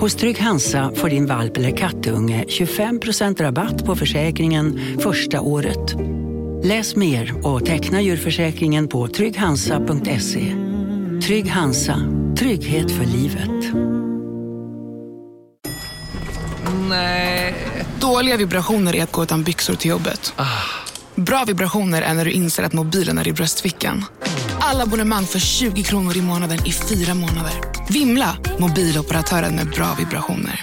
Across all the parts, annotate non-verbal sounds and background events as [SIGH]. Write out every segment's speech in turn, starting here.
Hos Trygg Hansa får din valp eller kattunge 25% rabatt på försäkringen första året. Läs mer och teckna djurförsäkringen på trygghansa.se. Trygg Hansa, trygghet för livet. Dåliga vibrationer är att gå utan byxor till jobbet. Bra vibrationer är när du inser att mobilen är i bröstfickan. Alla abonnemang för 20 kronor i månaden i fyra månader. Vimla! Mobiloperatören med bra vibrationer.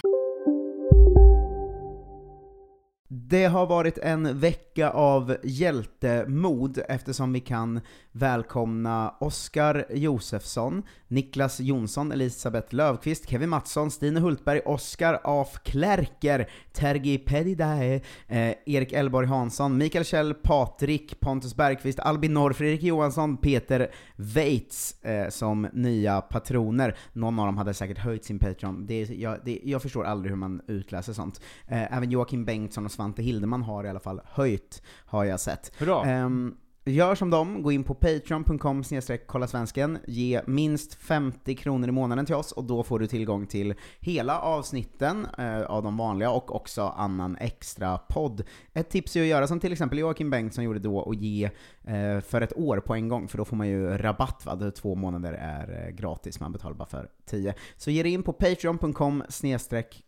Det har varit en vecka av hjältemod eftersom vi kan välkomna Oskar Josefsson, Niklas Jonsson, Elisabeth Lövqvist, Kevin Mattsson, Stine Hultberg, Oskar af Klerker, Tergi Pedidae, eh, Erik Elborg Hansson, Mikael Kjell, Patrik, Pontus Bergqvist, Albin Norr, Fredrik Johansson, Peter Weitz eh, som nya patroner. Någon av dem hade säkert höjt sin Patreon. Det jag, det, jag förstår aldrig hur man utläser sånt. Eh, även Joakim Bengtsson och Svante Hildeman har i alla fall höjt, har jag sett. Hurra. Ehm, Gör som dem, gå in på patreon.com kolla svensken, ge minst 50 kronor i månaden till oss och då får du tillgång till hela avsnitten eh, av de vanliga och också annan extra podd. Ett tips är att göra som till exempel Joakim Bengtsson gjorde då och ge eh, för ett år på en gång, för då får man ju rabatt va, där två månader är eh, gratis, man betalar bara för 10. Så ge dig in på patreon.com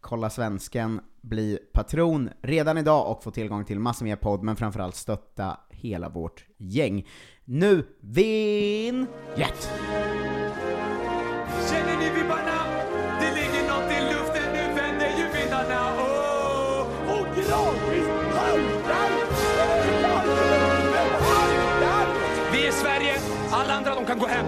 kolla svensken, bli patron redan idag och få tillgång till massor mer podd, men framförallt stötta hela vårt gäng. Nu, vinn Känner ni vibbarna? Det ligger nåt i luften, nu vänder ju vindarna. Oh! Och gradvis haltar Vi är Sverige, alla andra de kan gå hem.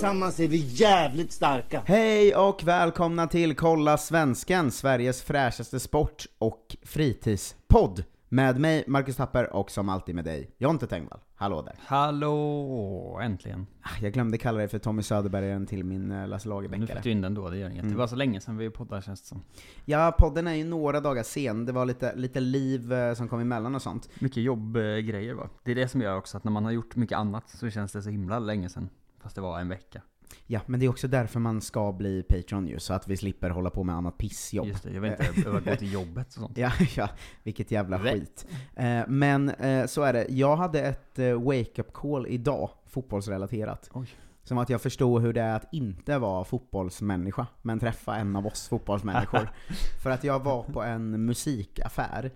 Tillsammans är vi jävligt starka. Hej och välkomna till Kolla Svensken, Sveriges fräschaste sport och fritidspodd. Med mig, Marcus Tapper, och som alltid med dig, Jonte Tengvall. Hallå där. Hallå, äntligen. Ah, Jag glömde kalla dig för Tommy Söderberg till min eh, Lasse Nu Lagerbäckare. fick du in den då, det gör inget. Det Mm. var så länge sedan vi poddade känns det som. Ja, podden är ju några dagar sen, det var lite, lite liv eh, som kom emellan och sånt. Mycket jobbgrejer va? Det är det som gör också att när man har gjort mycket annat så känns det så himla länge sedan. Fast det var en vecka. Ja, men det är också därför man ska bli Patreon ju, så att vi slipper hålla på med annat pissjobb. Just det, jag vet inte, jag behöver gå till jobbet och sånt. [LAUGHS] Ja, ja, vilket jävla Rätt. skit. Eh, men eh, så är det, jag hade ett eh, wake-up call idag, fotbollsrelaterat. Oj. Som att jag förstod hur det är att inte vara fotbollsmänniska, men träffa en av oss fotbollsmänniskor. [LAUGHS] För att jag var på en musikaffär.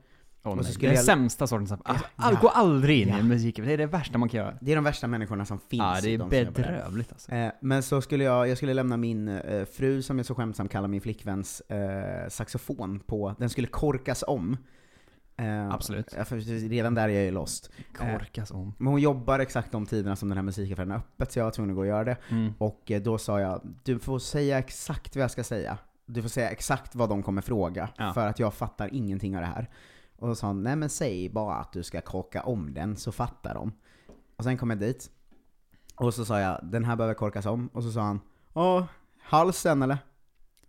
Åh, Och så skulle Den jag- sämsta sortens av... Ja. Gå aldrig in i Ja. en musik, det är det värsta man kan göra. Det är de värsta människorna som finns. Ja, det är de bedrövligt alltså. Eh, Men så skulle jag, jag skulle lämna min eh, fru, som jag så skämtsamt kallar min flickväns eh, saxofon på, den skulle korkas om. Absolut. redan där är jag ju lost. Korkas om. Men hon jobbar exakt de tiderna som den här musikaffären är öppet, så jag var tvungen att gå och göra det. Mm. Och då sa jag, du får säga exakt vad jag ska säga. Du får säga exakt vad de kommer fråga, Ja. för att jag fattar ingenting av det här. Och då sa han, nej men säg bara att du ska korka om den, så fattar de. Och sen kom jag dit, och så sa jag, den här behöver korkas om. Och så sa han, åh, halsen eller?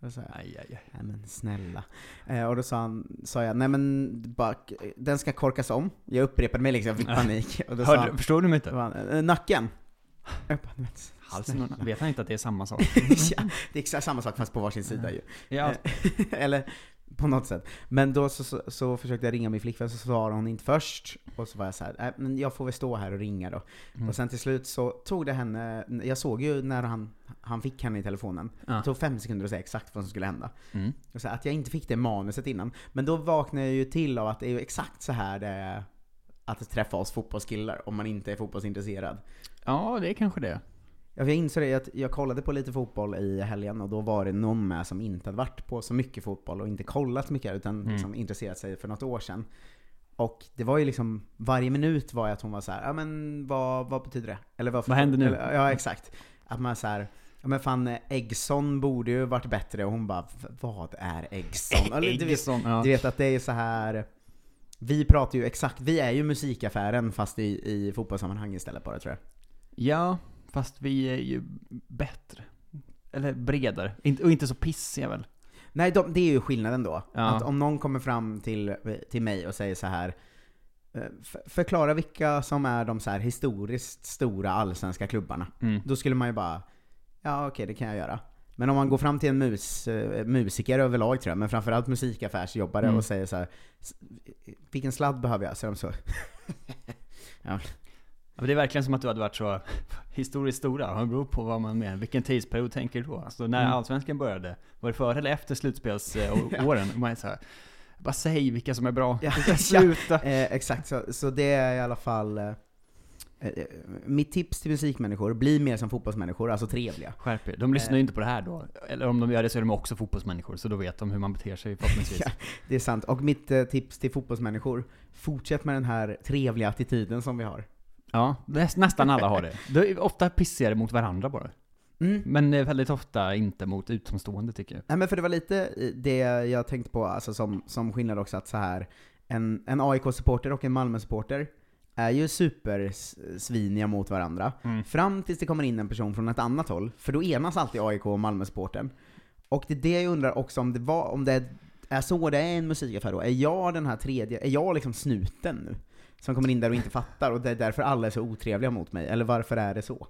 Och så sa jag, Aj, aj. Nej men snälla. Eh, och då sa, han, sa jag, nej men bara, den ska korkas om. Jag upprepade mig liksom, jag fick panik. Och då sa Hörde, han, förstår du mig inte? han, "Eh, nacken. Jag bara, "Men Halsen, snälla." vet han inte att det är samma sak? [LAUGHS] ja, det är exakt samma sak fast på varsin sida ju. Ja, Eh, [LAUGHS] Eller [LAUGHS] på något sätt. Men då så, så, så försökte jag ringa min flickvän, så svarade hon inte först. Och så var jag så här, "Nej, men jag får väl stå här och ringa då. Mm. Och sen till slut så tog det henne, jag såg ju när han, han fick henne i telefonen. Ja. Det tog fem sekunder att säga exakt vad som skulle hända. Mm. Och så här, att jag inte fick det manuset innan. Men då vaknade jag ju till av att det är ju exakt så här det är att träffa oss fotbollskillar, om man inte är fotbollsintresserad. ja, det är kanske det. Jag insåg det att jag kollade på lite fotboll i helgen och då var det någon med som inte hade varit på så mycket fotboll och inte kollat så mycket utan Mm. liksom intresserat sig för något år sedan. Och det var ju liksom, varje minut var ju att hon var så här, ja men vad, vad betyder det? Eller vad, Vad händer nu? Eller, ja exakt. Att man så här, Ja, men fan, Eggson borde ju varit bättre och hon bara, "V- vad är Eggson? Eller, du, vet, ja. du vet att det är så här. vi pratar ju exakt, vi är ju musikaffären fast i, i fotbollssammanhang istället bara tror jag. Ja, fast vi är ju bättre. Eller bredare. Och inte så pissiga väl? Nej, de, det är ju skillnaden då. Ja. Att om någon kommer fram till, till mig och säger så här eh, "F- Förklara vilka som är de så här historiskt stora allsvenska klubbarna. Mm. Då skulle man ju bara, ja okej det kan jag göra. Men om man går fram till en mus, eh, musiker överlag tror jag, men framförallt musikaffärsjobbare Mm. och säger så här, "S- vilken sladd behöver jag? Så är de så, [LAUGHS] ja, det är verkligen som att du hade varit så [LAUGHS] historiskt stora. Det beror på vad man menar. Vilken tidsperiod tänker du då? Alltså när Mm. Allsvenskan började, var det före eller efter [LAUGHS] slutspelsåren? Man är så här, bara säg vilka som är bra. [LAUGHS] Ja, Sluta. Eh, exakt, så, så det är i alla fall eh, eh, mitt tips till musikmänniskor, bli mer som fotbollsmänniskor, alltså trevliga. Skärp er. De lyssnar ju inte på det här då. Eller om de gör det så är de också fotbollsmänniskor, så då vet de hur man beter sig förhoppningsvis. Ja, det är sant. Och mitt eh, tips till fotbollsmänniskor, fortsätt med den här trevliga attityden som vi har. Ja, nä- nästan alla har det. De är ofta pissigare mot varandra bara. Mm. Men eh, väldigt ofta inte mot utomstående tycker jag. Nej men för det var lite det jag tänkte på, alltså som, som skillnad också, att så här en, en AIK-supporter och en Malmö-supporter är ju supersviniga mot varandra, Mm. fram tills det kommer in en person från ett annat håll, för då enas alltid AIK och Malmö-supporten. Och det är det jag undrar också om det var, om det är så det är en musikaffär då, är jag den här tredje, är jag liksom snuten nu? Som kommer in där och inte fattar, och det är därför alla är så otrevliga mot mig, eller varför är det så?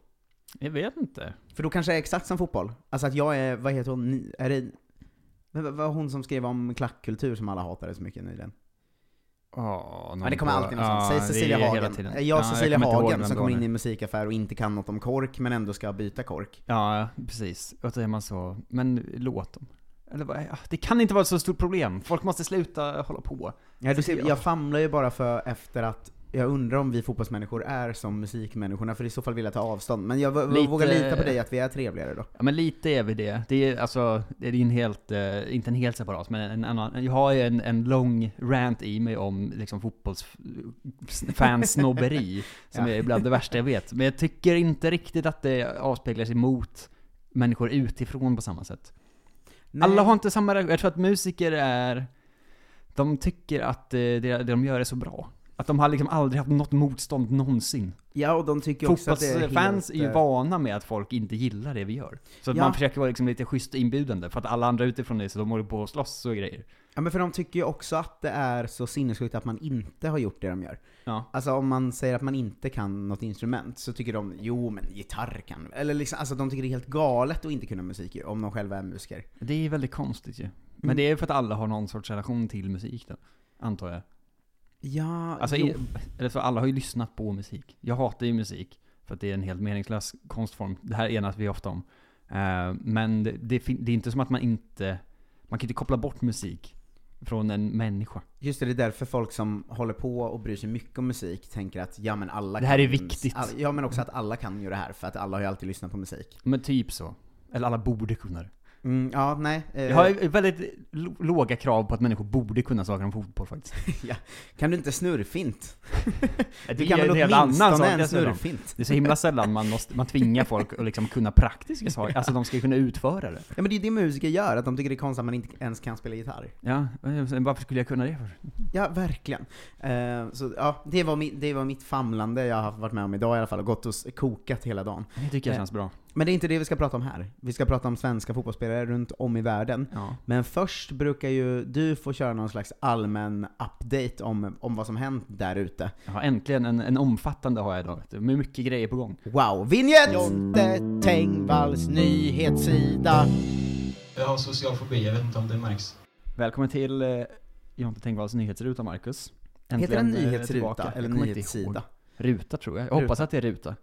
Jag vet inte. För då kanske det är exakt som fotboll. Alltså att jag är, vad heter hon, är det, var hon som skrev om klackkultur som alla hatade så mycket nyligen? Oh, Men det kommer alltid något sånt. Säg Cecilia Hagen. Jag Cecilia Hagen som kommer in i en musikaffär och inte kan något om kork, men ändå ska byta kork? Ja, precis. Och då är man så, men låt dem. Eller ja, det kan inte vara ett så stort problem. Folk måste sluta hålla på. Ja, du ser, jag. famlar ju bara för efter att jag undrar om vi fotbollsmänniskor är som musikmänniskorna, för i så fall vill jag ta avstånd. Men jag Lite- vågar lita på dig att vi är trevligare då. Ja men lite är vi det. Det är alltså, det är en helt, eh, inte en helt separat, men en annan. Jag har ju en, en lång rant i mig om liksom fotbollsfansnobberi, [LAUGHS] som Ja. är bland det värsta jag vet. Men jag tycker inte riktigt att det avspeglar sig mot människor utifrån på samma sätt. Nej. Alla har inte samma reaktion. Jag tror att musiker är, de tycker att eh, det, det de gör är så bra. Att de har liksom aldrig haft något motstånd någonsin. Ja, och de tycker också att det är Fotbollsfans helt, är ju eh, vana med att folk inte gillar det vi gör. Så att Ja. man försöker vara liksom lite schysst och inbjudande, för att alla andra utifrån är så de håller på att slåss och grejer. Ja men för de tycker ju också att det är så sinnessjukt att man inte har gjort det de gör. Ja. Alltså om man säger att man inte kan något instrument, så tycker de jo men gitarr kan Eller liksom, alltså de tycker det är helt galet att inte kunna musik ju, om de själva är musiker. Det är väldigt konstigt ju. Men Mm. det är för att alla har någon sorts relation till musik då. Antar jag. Ja, Alltså, jo. eller så alla har ju lyssnat på musik. Jag hatar ju musik, för att det är en helt meningslös konstform. Det här enas vi ofta om. Eh, men det, det, det är inte som att man inte, man kan inte koppla bort musik från en människa. Just det, det är därför folk som håller på och bryr sig mycket om musik tänker att ja men alla Det här kan, är viktigt. all- Ja men också att alla kan ju det här, för att alla har ju alltid lyssnat på musik. Men typ så. Eller alla borde kunna det. Mm, ja, nej. eh, Jag har ju väldigt låga krav på att människor borde kunna saker om fotboll faktiskt. [LAUGHS] ja. Kan du inte snurrfint? [LAUGHS] Det Du kan väl åtminstone en snurrfint? Det är så himla sällan man, måste, man tvingar folk att liksom kunna praktiska saker, alltså de ska kunna utföra det. Ja men det är det musiker gör, att de tycker det är konstigt att man inte ens kan spela gitarr. Ja, men varför skulle jag kunna det för? Ja, verkligen. Eh, så ja, det var, mi- det var mitt famlande jag har varit med om idag i alla fall, och gått och kokat hela dagen. Det tycker jag Eh, känns bra. Men det är inte det vi ska prata om här. Vi ska prata om svenska fotbollsspelare runt om i världen. Ja. Men först brukar ju du få köra någon slags allmän update om, om vad som hänt där ute. Ja, äntligen en, en omfattande har jag idag, med mycket grejer på gång. Wow, vinjett! Jonte Tengvalls nyhetssida. Jag har social fobi, jag vet inte om det märks. Välkommen till eh, Jonte Tengvalls nyhetsruta, Marcus. Heter den Äntligen, eh, nyhetsruta tillbaka. eller nyhetssida? Ruta tror jag. Jag hoppas Ruta. att det är ruta.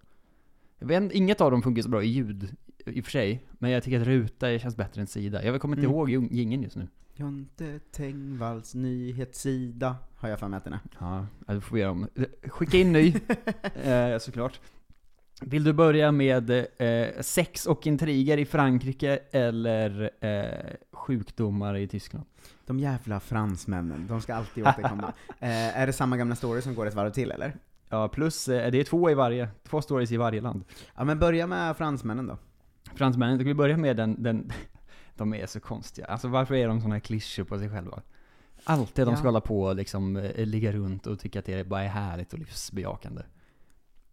Vet, inget av dem funkar så bra i ljud, i och för sig. Men jag tycker att ruta känns bättre än sida. Jag kommer inte Mm. ihåg jingeln just nu. Jonte Tengvalls nyhetssida, har jag för mig att den är. Ja, det får vi göra om. Skicka in ny, [LAUGHS] eh, såklart. Vill du börja med eh, sex och intriger i Frankrike eller eh, sjukdomar i Tyskland? De jävla fransmännen, de ska alltid återkomma. [LAUGHS] eh, är det samma gamla story som går ett varv till eller? Ja, plus eh, det är två i varje, två stories i varje land. Ja men börja med fransmännen då. Fransmännen, ska vi börja med den, den, [LAUGHS] de är så konstiga. Alltså varför är de såna här klyschor på sig själva? Alltid de Ja. ska hålla på och liksom eh, ligga runt och tycka att det bara är härligt och livsbejakande.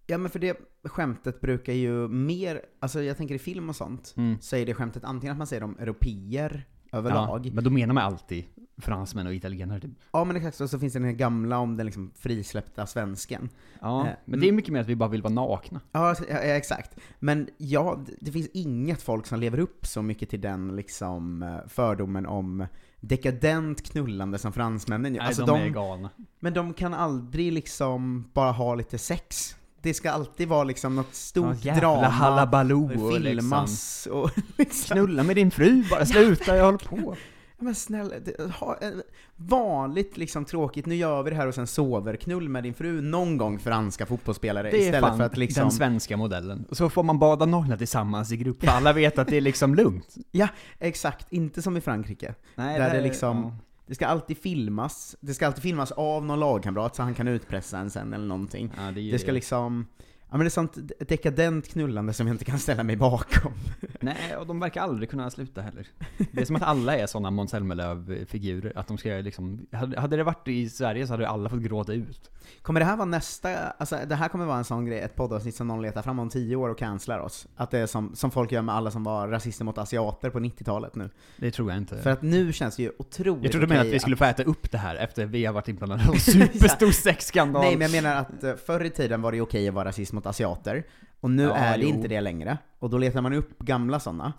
Ja men för det skämtet brukar ju mer, alltså jag tänker i film och sånt, Mm. så är det skämtet antingen att man säger om europeer överlag. Ja, men då menar man alltid fransmän och italienare typ. Ja men exakt, och så finns det den här gamla om den liksom frisläppta svensken. Ja, Eh, men det är mycket mer att vi bara vill vara nakna. Ja, exakt. Men ja, det- finns inget folk som lever upp så mycket till den liksom eh, fördomen om dekadent knullande som fransmännen gör. Nej, Alltså, de, är galna. Men de kan aldrig liksom bara ha lite sex. Det ska alltid vara liksom något stort Ja, drama. halabaloo och filmas och [LAUGHS] liksom... Knulla med din fru bara, sluta jag håller på. [LAUGHS] Ja, Men snälla, det, ha, eh, vanligt liksom tråkigt, nu gör vi det här och sen sover, knull med din fru någon gång franska fotbollsspelare Det är istället fan för att liksom... den svenska modellen. Och så får man bada nakna tillsammans i grupp, för alla vet att det är liksom lugnt. [LAUGHS] Ja, exakt. Inte som i Frankrike. Nej, där det är- liksom, ja. Det ska alltid filmas, det ska alltid filmas av någon lagkamrat så han kan utpressa en sen eller någonting. Ja, det, Det ska liksom, ja men det är sånt dekadent knullande som jag inte kan ställa mig bakom. [LAUGHS] Nej, och de verkar aldrig kunna sluta heller. Det är som att alla är sådana Måns Zelmerlöw-figurer, att de ska liksom... Hade det varit i Sverige så hade alla fått gråta ut. Kommer det här vara nästa, alltså det här kommer vara en sån grej, ett poddavsnitt som någon letar fram om tio år och cancelar oss? Att det är som, som folk gör med alla som var rasister mot asiater på 90-talet nu. Det tror jag inte. För att nu känns det ju otroligt jag trodde du menade att vi skulle få äta upp det här efter vi har varit inblandade i [LAUGHS] en superstor sexskandal. Nej men jag menar att eh, förr i tiden var det okej att vara rasist mot asiater, och nu Ja, är det jo. inte det längre. Och då letar man upp gamla sådana.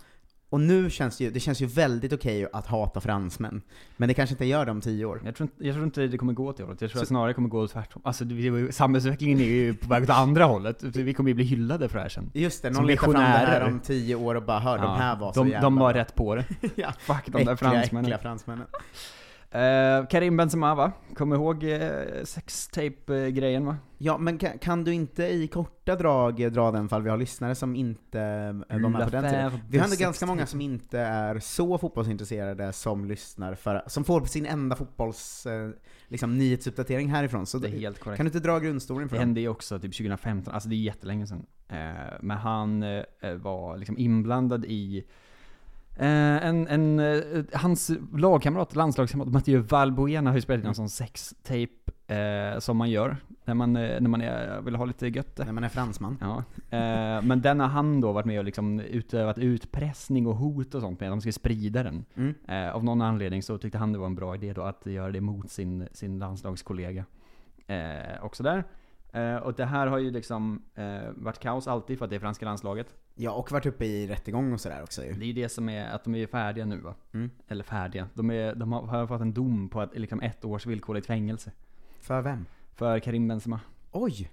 Och nu känns det ju, det känns ju väldigt okej att hata fransmän. Men det kanske inte gör det om tio år. Jag tror, inte, jag tror inte det kommer gå åt det hållet. Jag tror Så- att snarare kommer gå tvärtom. Alltså, det, samhällsutvecklingen är ju på väg åt andra hållet. Vi kommer ju bli hyllade för det här sen. Just det, någon letar fram det här om tio år och bara hör, de här var så de, jävla de var bra." rätt på det. [LAUGHS] ja. Fuck de där fransmännen. äckliga fransmännen. Eh, Karim Benzema va? Kommer ihåg uh, sextape-grejen va? Ja, men kan, kan du inte i korta drag eh, dra den fall vi har lyssnare som inte eh, var med på den tiden? Vi har ändå ganska många som inte är så fotbollsintresserade som lyssnar, för, som får sin enda fotbolls, eh, liksom, nyhetsuppdatering härifrån. Så Det är helt korrekt. kan du inte dra grundstoryn för Det hände ju också typ 2015, alltså det är jättelänge sedan. Eh, men han eh, var liksom inblandad i eh, en, en, eh, hans lagkamrat, landslagskamrat, Matteo Valbuena har ju spelat in en sån sextape eh, som man gör när man, eh, när man är, vill ha lite gött. När man är fransman. Ja. Eh, men den har han då varit med och liksom utövat utpressning och hot och sånt med, de ska sprida den. Mm. Eh, av någon anledning så tyckte han det var en bra idé då att göra det mot sin, sin landslagskollega. Också där. Och det här har ju liksom varit kaos alltid för att det är franska landslaget. Ja, och varit uppe i rättegång och sådär också ju. Det är ju det som är, att de är färdiga nu va? Mm. Eller färdiga. De, är, de har, fått en dom på att, liksom ett års villkorligt fängelse. För vem? För Karim Benzema. Oj!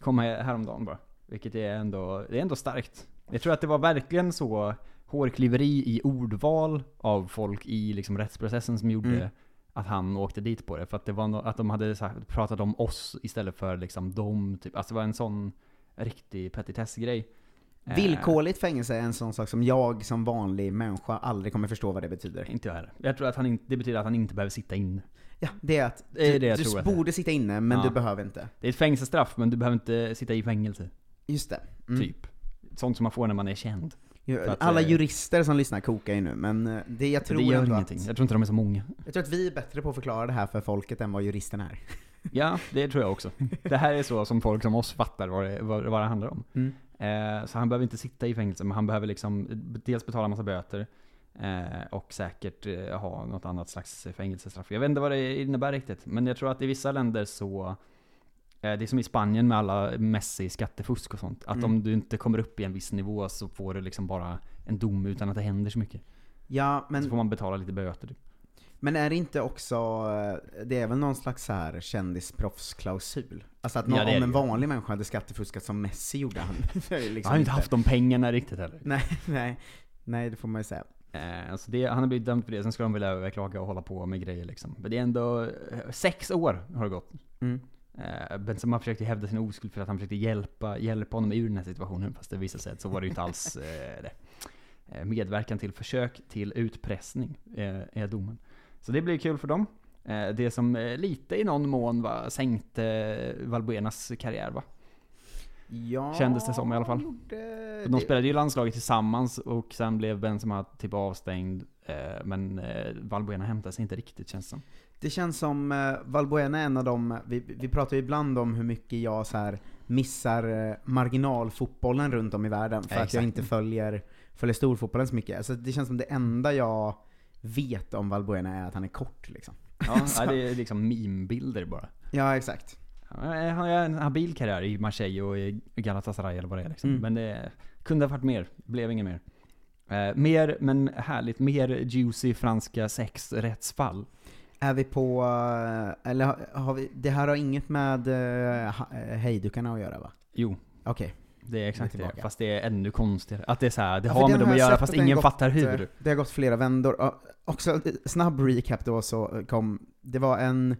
Kom här, häromdagen bara. Vilket är ändå, det är ändå starkt. Jag tror att det var verkligen så hårklyveri i ordval av folk i liksom rättsprocessen som gjorde Mm. att han åkte dit på det. För att det var no, att de hade sagt, pratat om oss istället för liksom dem, typ. Alltså det var en sån riktig petitessgrej. Eh, Villkorligt fängelse är en sån sak som jag som vanlig människa aldrig kommer förstå vad det betyder. Inte jag heller. Jag tror att han inte, det betyder att han inte behöver sitta inne. Ja, det är att Det är du, det du att det är. borde sitta inne, men Ja. du behöver inte. Det är ett fängelsestraff, men du behöver inte sitta i fängelse. Just det. Mm. Typ. Sånt som man får när man är känd. Att, Alla eh, jurister som lyssnar kokar ju nu, men eh, det jag tror det gör ingenting. Att, Jag tror inte de är så många. jag tror att vi är bättre på att förklara det här för folket än vad juristen är. Ja, det tror jag också. Det här är så som folk som oss fattar vad det, vad, vad det handlar om. Mm. Eh, så han behöver inte sitta i fängelse, men han behöver liksom dels betala massa böter eh, och säkert eh, ha något annat slags fängelsestraff. Jag vet inte vad det innebär riktigt, men jag tror att i vissa länder så eh, det är som i Spanien med alla Messi skattefusk och sånt. Att Mm. om du inte kommer upp i en viss nivå så får du liksom bara en dom utan att det händer så mycket. Ja, så får men, man betala lite böter. Typ. Men är det inte också, eh, det är väl någon slags så här kändisproffsklausul? Alltså att någon, Ja, det om en vanlig människa hade skattefuskat som Messi gjorde han. [LAUGHS] liksom han har inte haft de pengarna riktigt heller. Nej, [LAUGHS] nej, nej det får man ju säga. Eh, alltså det, han har blivit dömd för det, sen ska de väl överklaga och hålla på med grejer liksom. Men det är ändå, eh, sex år har det gått. Mm. Eh, Benzema försökte hävda sin oskuld för att han försökte hjälpa, hjälpa honom ur den här situationen, fast det visade sig att så var det ju inte alls [LAUGHS] eh, det. Medverkan till försök till utpressning är domen. Så det blir kul för dem. Eh, det som eh, lite i någon mån va, sänkte Valbuenas karriär va? Ja, Kändes det som i alla fall. Gjorde, de spelade ju landslaget tillsammans och sen blev Benzema typ avstängd. Eh, men eh, Valbuena hämtade sig inte riktigt känns det som. Det känns som eh, Valbuena är en av de, vi, vi pratar ju ibland om hur mycket jag så här missar eh, marginalfotbollen runt om i världen, för Ja, att jag inte följer, följer storfotbollen så mycket. Alltså det känns som det enda jag vet om Valbuena är att han är kort liksom. Ja, [LAUGHS] det är liksom meme-bilder bara. Ja, exakt. Han har en habil karriär i Marseille och i Galatasaray eller vad det är liksom. Mm. Men det kunde ha varit mer, blev inget mer. Eh, mer, men härligt, mer juicy franska sexrättsfall. Är vi på, eh, eller har, vi, det här har inget med uh, hejdukarna att göra va? Jo, Okej. Det är exakt det. Fast det är ännu konstigare. Att det är så här, det Ja, har med dem att göra fast ingen gått, fattar eh, hur. Det har gått flera vändor. Ja, Också eh, snabb recap då så kom, det var en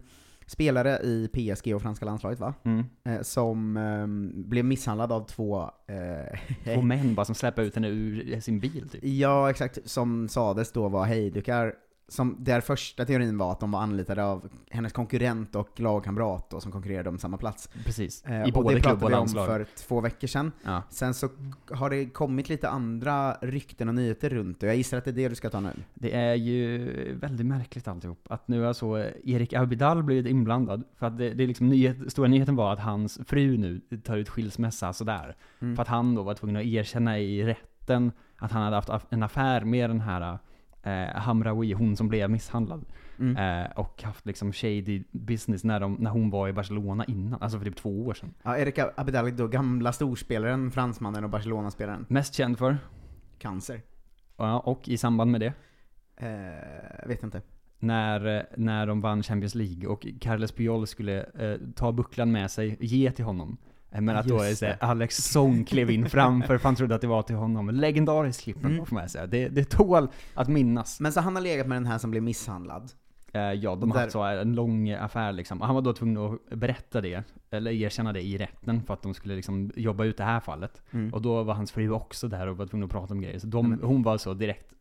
spelare i PSG och franska landslaget va? Mm. Eh, som ehm, blev misshandlad av två... Eh, [LAUGHS] Två män bara som släpper ut henne ur sin bil typ. ja, exakt. Som sades då var hejdukar. Som där första teorin var att de var anlitade av hennes konkurrent och lagkamrat då, som konkurrerade om samma plats. Precis. Eh, I och både det klubb pratade vi om landslag. för två veckor sedan. Ja. Sen så har det kommit lite andra rykten och nyheter runt det. Jag gissar att det är det du ska ta nu. Det är ju väldigt märkligt alltihop. Att nu har så Erik Abidal blivit inblandad. För att det, det är liksom nyhet, stora nyheten var att hans fru nu tar ut skilsmässa sådär. Mm. För att han då var tvungen att erkänna i rätten att han hade haft en affär med den här eh, Hamraoui, hon som blev misshandlad. Mm. Eh, och haft liksom shady business när, de, när hon var i Barcelona innan, alltså för typ två år sedan. Ja, Erik Abidal, då gamla storspelaren, fransmannen och Barcelona-spelaren. Mest känd för, Cancer. ja, och i samband med det, Eh, vet inte. när, eh, när de vann Champions League och Carles Puyol skulle eh, ta bucklan med sig, ge till honom. Eh, Men att då Just så, här. Alex Song klev in framför för han trodde att det var till honom. Legendariskt klipp Mm. mm. får man säga. Det, det tål att minnas. Men så han har legat med den här som blev misshandlad. Eh, ja, de har haft så här en lång affär liksom. Han var då tvungen att berätta det, eller erkänna det i rätten för att de skulle liksom jobba ut det här fallet. Mm. Och då var hans fru också där och var tvungen att prata om grejer. Så de, Men- hon var så direkt,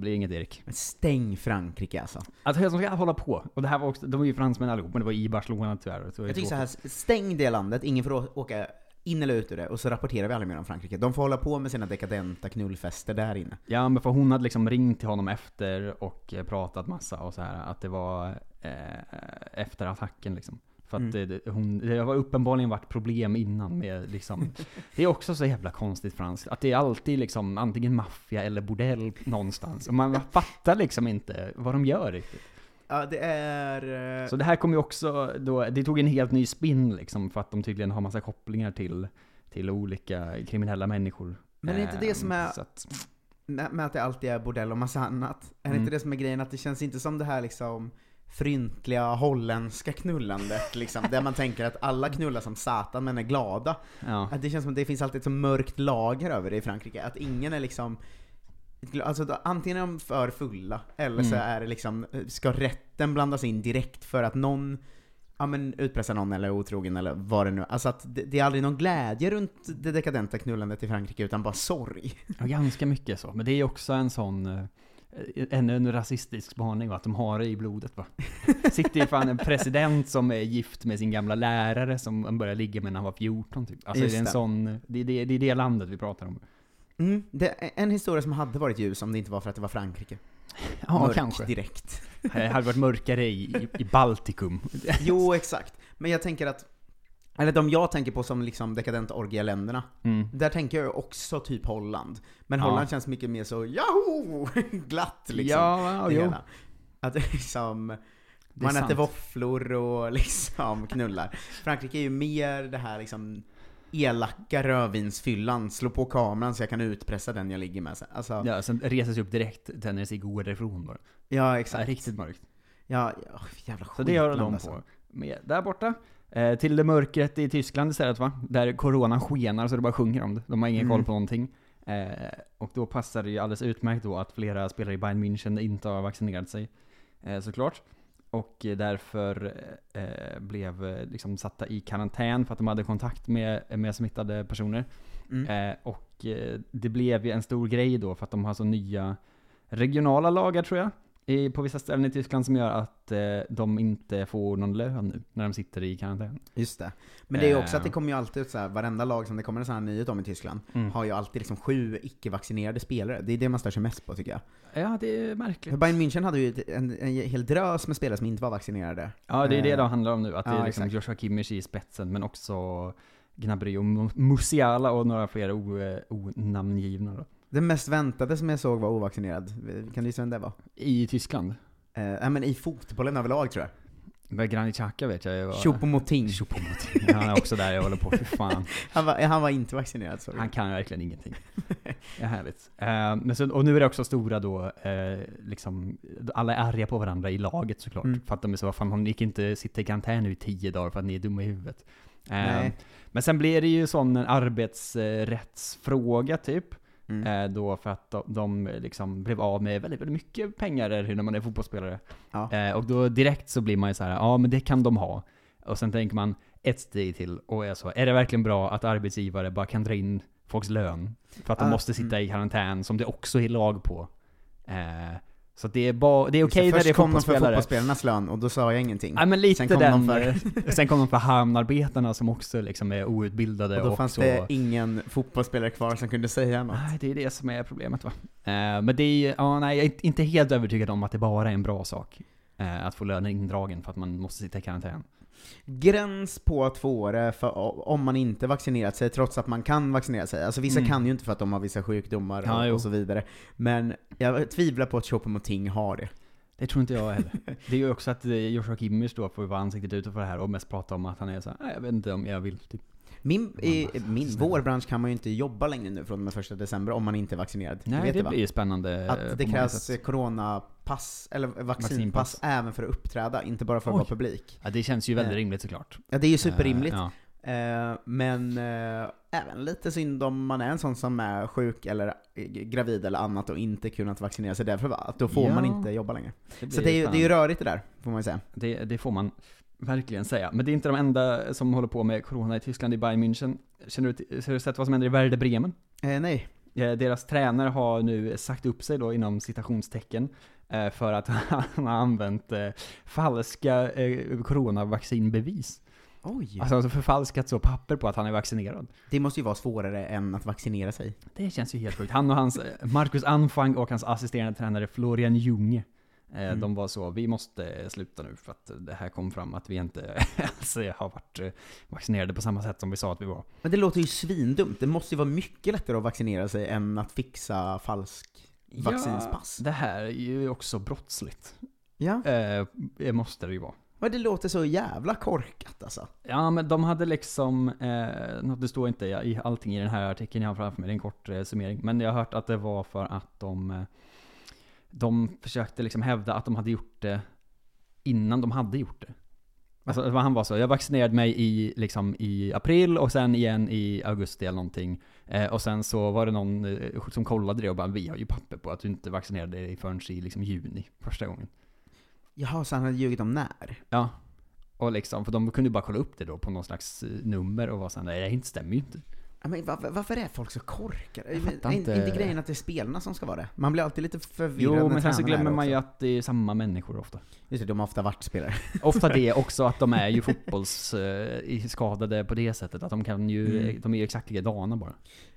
blir inget Erik. Men Stäng Frankrike alltså. Alltså de ska hålla på. Och det här var också, de var ju fransmän allihop, men det var i Barcelona tyvärr. Så Jag tycker så här, stäng det landet, ingen får åka in eller ut ur det, och så rapporterar vi aldrig mer om Frankrike. De får hålla på med sina dekadenta knullfester där inne. Ja men för hon hade liksom ringt till honom efter och eh, pratat massa och så här att det var eh, efter attacken liksom. För att Mm. det, det, hon, det har uppenbarligen varit problem innan med liksom [LAUGHS] Det är också så jävla konstigt franskt, att det är alltid liksom antingen maffia eller bordell någonstans. Och man fattar liksom inte vad de gör riktigt. Ja, det är... eh, Så det här kommer ju också då, det tog en helt ny spin liksom för att de tydligen har massa kopplingar till, till olika kriminella människor. Men är inte det Ehm, som är- att, med att det alltid är bordell och massa annat. Är det Mm. inte det som är grejen? Att det känns inte som det här liksom fryntliga holländska knullandet liksom, där man tänker att alla knullar som satan men är glada. ja. Att det känns som att det finns alltid ett så mörkt lager över det i Frankrike, att ingen är liksom Alltså då, antingen är de för fulla, eller så Mm. är det liksom, ska rätten blandas in direkt för att någon Ja men utpressar någon eller är otrogen eller vad det nu Alltså att det, det är aldrig någon glädje runt det dekadenta knullandet i Frankrike utan bara sorg. Ja, ganska mycket så. Men det är också en sån, eh, ännu en rasistisk spaning va, att de har det i blodet va. [LAUGHS] Sitter ju fan en president som är gift med sin gamla lärare som han började ligga med när han var 14 typ. Alltså Just det är en det. sån, det är det, det är det landet vi pratar om. Mm, det är en historia som hade varit ljus om det inte var för att det var Frankrike. Ja, Mörk kanske. direkt. Det hade varit mörkare i, i, i Baltikum. [LAUGHS] Jo, exakt. Men jag tänker att, eller de jag tänker på som liksom dekadenta orgieländerna, Mm. där tänker jag också typ Holland. Men Ja. Holland känns mycket mer så, Yahoo! [LAUGHS] glatt liksom. Ja, det jo. hela. Att liksom, Det man äter sant. våfflor och [LAUGHS] liksom knullar. Frankrike är ju mer det här liksom elaka rödvinsfyllan, slå på kameran så jag kan utpressa den jag ligger med. Alltså, Ja, sen reser sig upp direkt, tänder sig, går därifrån bara. ja Ja, exakt. riktigt mörkt. Ja, ja jävla Så det gör de alltså. på. Med, där borta. Eh, till det mörkret i Tyskland istället va? Där coronan skenar så det bara sjunger om det. De har ingen Mm. koll på någonting. Eh, och då passar det ju alldeles utmärkt då att flera spelare i Bayern München inte har vaccinerat sig. Eh, såklart. Och därför eh, blev eh, liksom satta i karantän för att de hade kontakt med, med smittade personer. Mm. Eh, och det blev ju en stor grej då för att de har så nya regionala lagar tror jag. I, på vissa ställen i Tyskland som gör att eh, de inte får någon lön nu när de sitter i karantän. Just det. Men det är också Eh. att det kommer ju alltid ut så här, varenda lag som det kommer en sån här nyhet om i Tyskland, Mm. har ju alltid liksom sju icke-vaccinerade spelare. Det är det man stör sig mest på tycker jag. Ja, det är märkligt. Bayern München hade ju en, en hel drös med spelare som inte var vaccinerade. Ja, det är det Eh, det handlar om nu. Att det ja, är liksom exakt. Joshua Kimmich i spetsen, men också Gnabry och Mu- Musiala och några fler eh, onamngivna. Den mest väntade som jag såg var ovaccinerad. Kan du gissa vem det var? I Tyskland. Eh, nej men i fotbollen överlag tror jag. Men Granit Xhaka vet jag ju var... Choupo-Moting. Choupo-Moting. Han är också där jag håller på, fy fan. [LAUGHS] Han var, han var inte vaccinerad, sorry. Han kan verkligen ingenting. [LAUGHS] Det är härligt. Eh, men så, och nu är det också stora då, eh, liksom, alla är arga på varandra i laget såklart. Mm. För att de är så, vad fan, ni kan inte sitta i karantän nu i tio dagar för att ni är dumma i huvudet. Eh. Men sen blir det ju sån en arbetsrättsfråga typ. Mm. Eh, då för att de, de liksom blev av med väldigt, väldigt mycket pengar när man är fotbollsspelare. Ja. Eh, och då direkt så blir man ju så här, ja men det kan de ha. Och sen tänker man ett steg till och är så, är det verkligen bra att arbetsgivare bara kan dra in folks lön? För att de Ah, måste sitta mm. i karantän, som det också är lag på. Eh, så det är, det är okej när först det är kom de för fotbollsspelare. fotbollsspelarnas lön, och då sa jag ingenting. Ja men lite Sen kom den, de för- eh, sen kom de för hamnarbetarna som också liksom är outbildade och och, då fanns så. det ingen fotbollsspelare kvar som kunde säga något. Nej, det är det som är problemet va. Eh, men det är, ja nej, jag är inte helt övertygad om att det bara är en bra sak. Eh, att få lönen indragen för att man måste sitta i karantän. Gräns på två år för om man inte vaccinerat sig, trots att man kan vaccinera sig. Alltså vissa Mm. kan ju inte för att de har vissa sjukdomar Ja, jo. och, och så vidare. Men jag tvivlar på att Choupo-Moting har det. Det tror inte jag heller. [LAUGHS] Det är ju också att eh, Joshua Kimmich då får vara ansiktet utåt för det här och mest prata om att han är så här, "Nej, jag vet inte om jag vill typ. Min, i, min vår bransch kan man ju inte jobba längre nu från med första december om man inte är vaccinerad. Nej, det va? blir ju spännande. Att det krävs sätt. Coronapass, eller vaccinpass, Vaccinpass. även för att uppträda, inte bara för att Oj. vara publik. Ja, det känns ju väldigt Eh, rimligt såklart. Ja, det är ju superrimligt. Eh, ja. Eh, men eh, även lite synd om man är en sån som är sjuk eller eh, gravid eller annat och inte kunnat vaccinera sig därför? Att då får Ja. man inte jobba längre. Det Så det är, ju, det är ju rörigt det där, får man ju säga. Det, det får man verkligen säga. Men det är inte de enda som håller på med corona i Tyskland, i Bayern München. Känner du, har du sett vad som händer i Werder Bremen? Nej. Deras tränare har nu sagt upp sig då inom citationstecken för att [LAUGHS] han har använt eh, falska eh, coronavaccinbevis. Oj. Alltså, alltså förfalskat så papper på att han är vaccinerad. Det måste ju vara svårare än att vaccinera sig. Det känns ju helt sjukt. Han och hans, eh, Marcus Anfang och hans assisterande tränare Florian Junge, eh, Mm. de var så, vi måste sluta nu för att det här kom fram att vi inte [LAUGHS] alls har varit eh, vaccinerade på samma sätt som vi sa att vi var. Men det låter ju svindumt. Det måste ju vara mycket lättare att vaccinera sig än att fixa falsk vaccinspass. Ja, det här är ju också brottsligt. Ja. Eh, det måste det ju vara. Men det låter så jävla korkat alltså. Ja, men de hade liksom, eh, det står inte i allting i den här artikeln jag har framför mig, det är en kort eh, summering. Men jag har hört att det var för att de, eh, de försökte liksom hävda att de hade gjort det innan de hade gjort det. Alltså han var så, jag vaccinerade mig i, liksom, i april och sen igen i augusti eller någonting. Eh, och sen så var det någon eh, som kollade det och bara, vi har ju papper på att du inte vaccinerade dig förrän i liksom juni, första gången. Jaha, så han hade ljugit om när? Ja. Och liksom, för de kunde ju bara kolla upp det då på någon slags eh, nummer och vara såhär, nej det inte stämmer ju inte. Men varför, varför är folk så korkade? Inte. inte grejen att det är spelarna som ska vara det? Man blir alltid lite förvirrad Jo, men sen så glömmer man ju att det är samma människor ofta. Just det, de har ofta varit spelare. [LAUGHS] Ofta det också, att de är ju fotbollsskadade på det sättet. Att de kan ju, Mm. de är ju exakt likadana bara.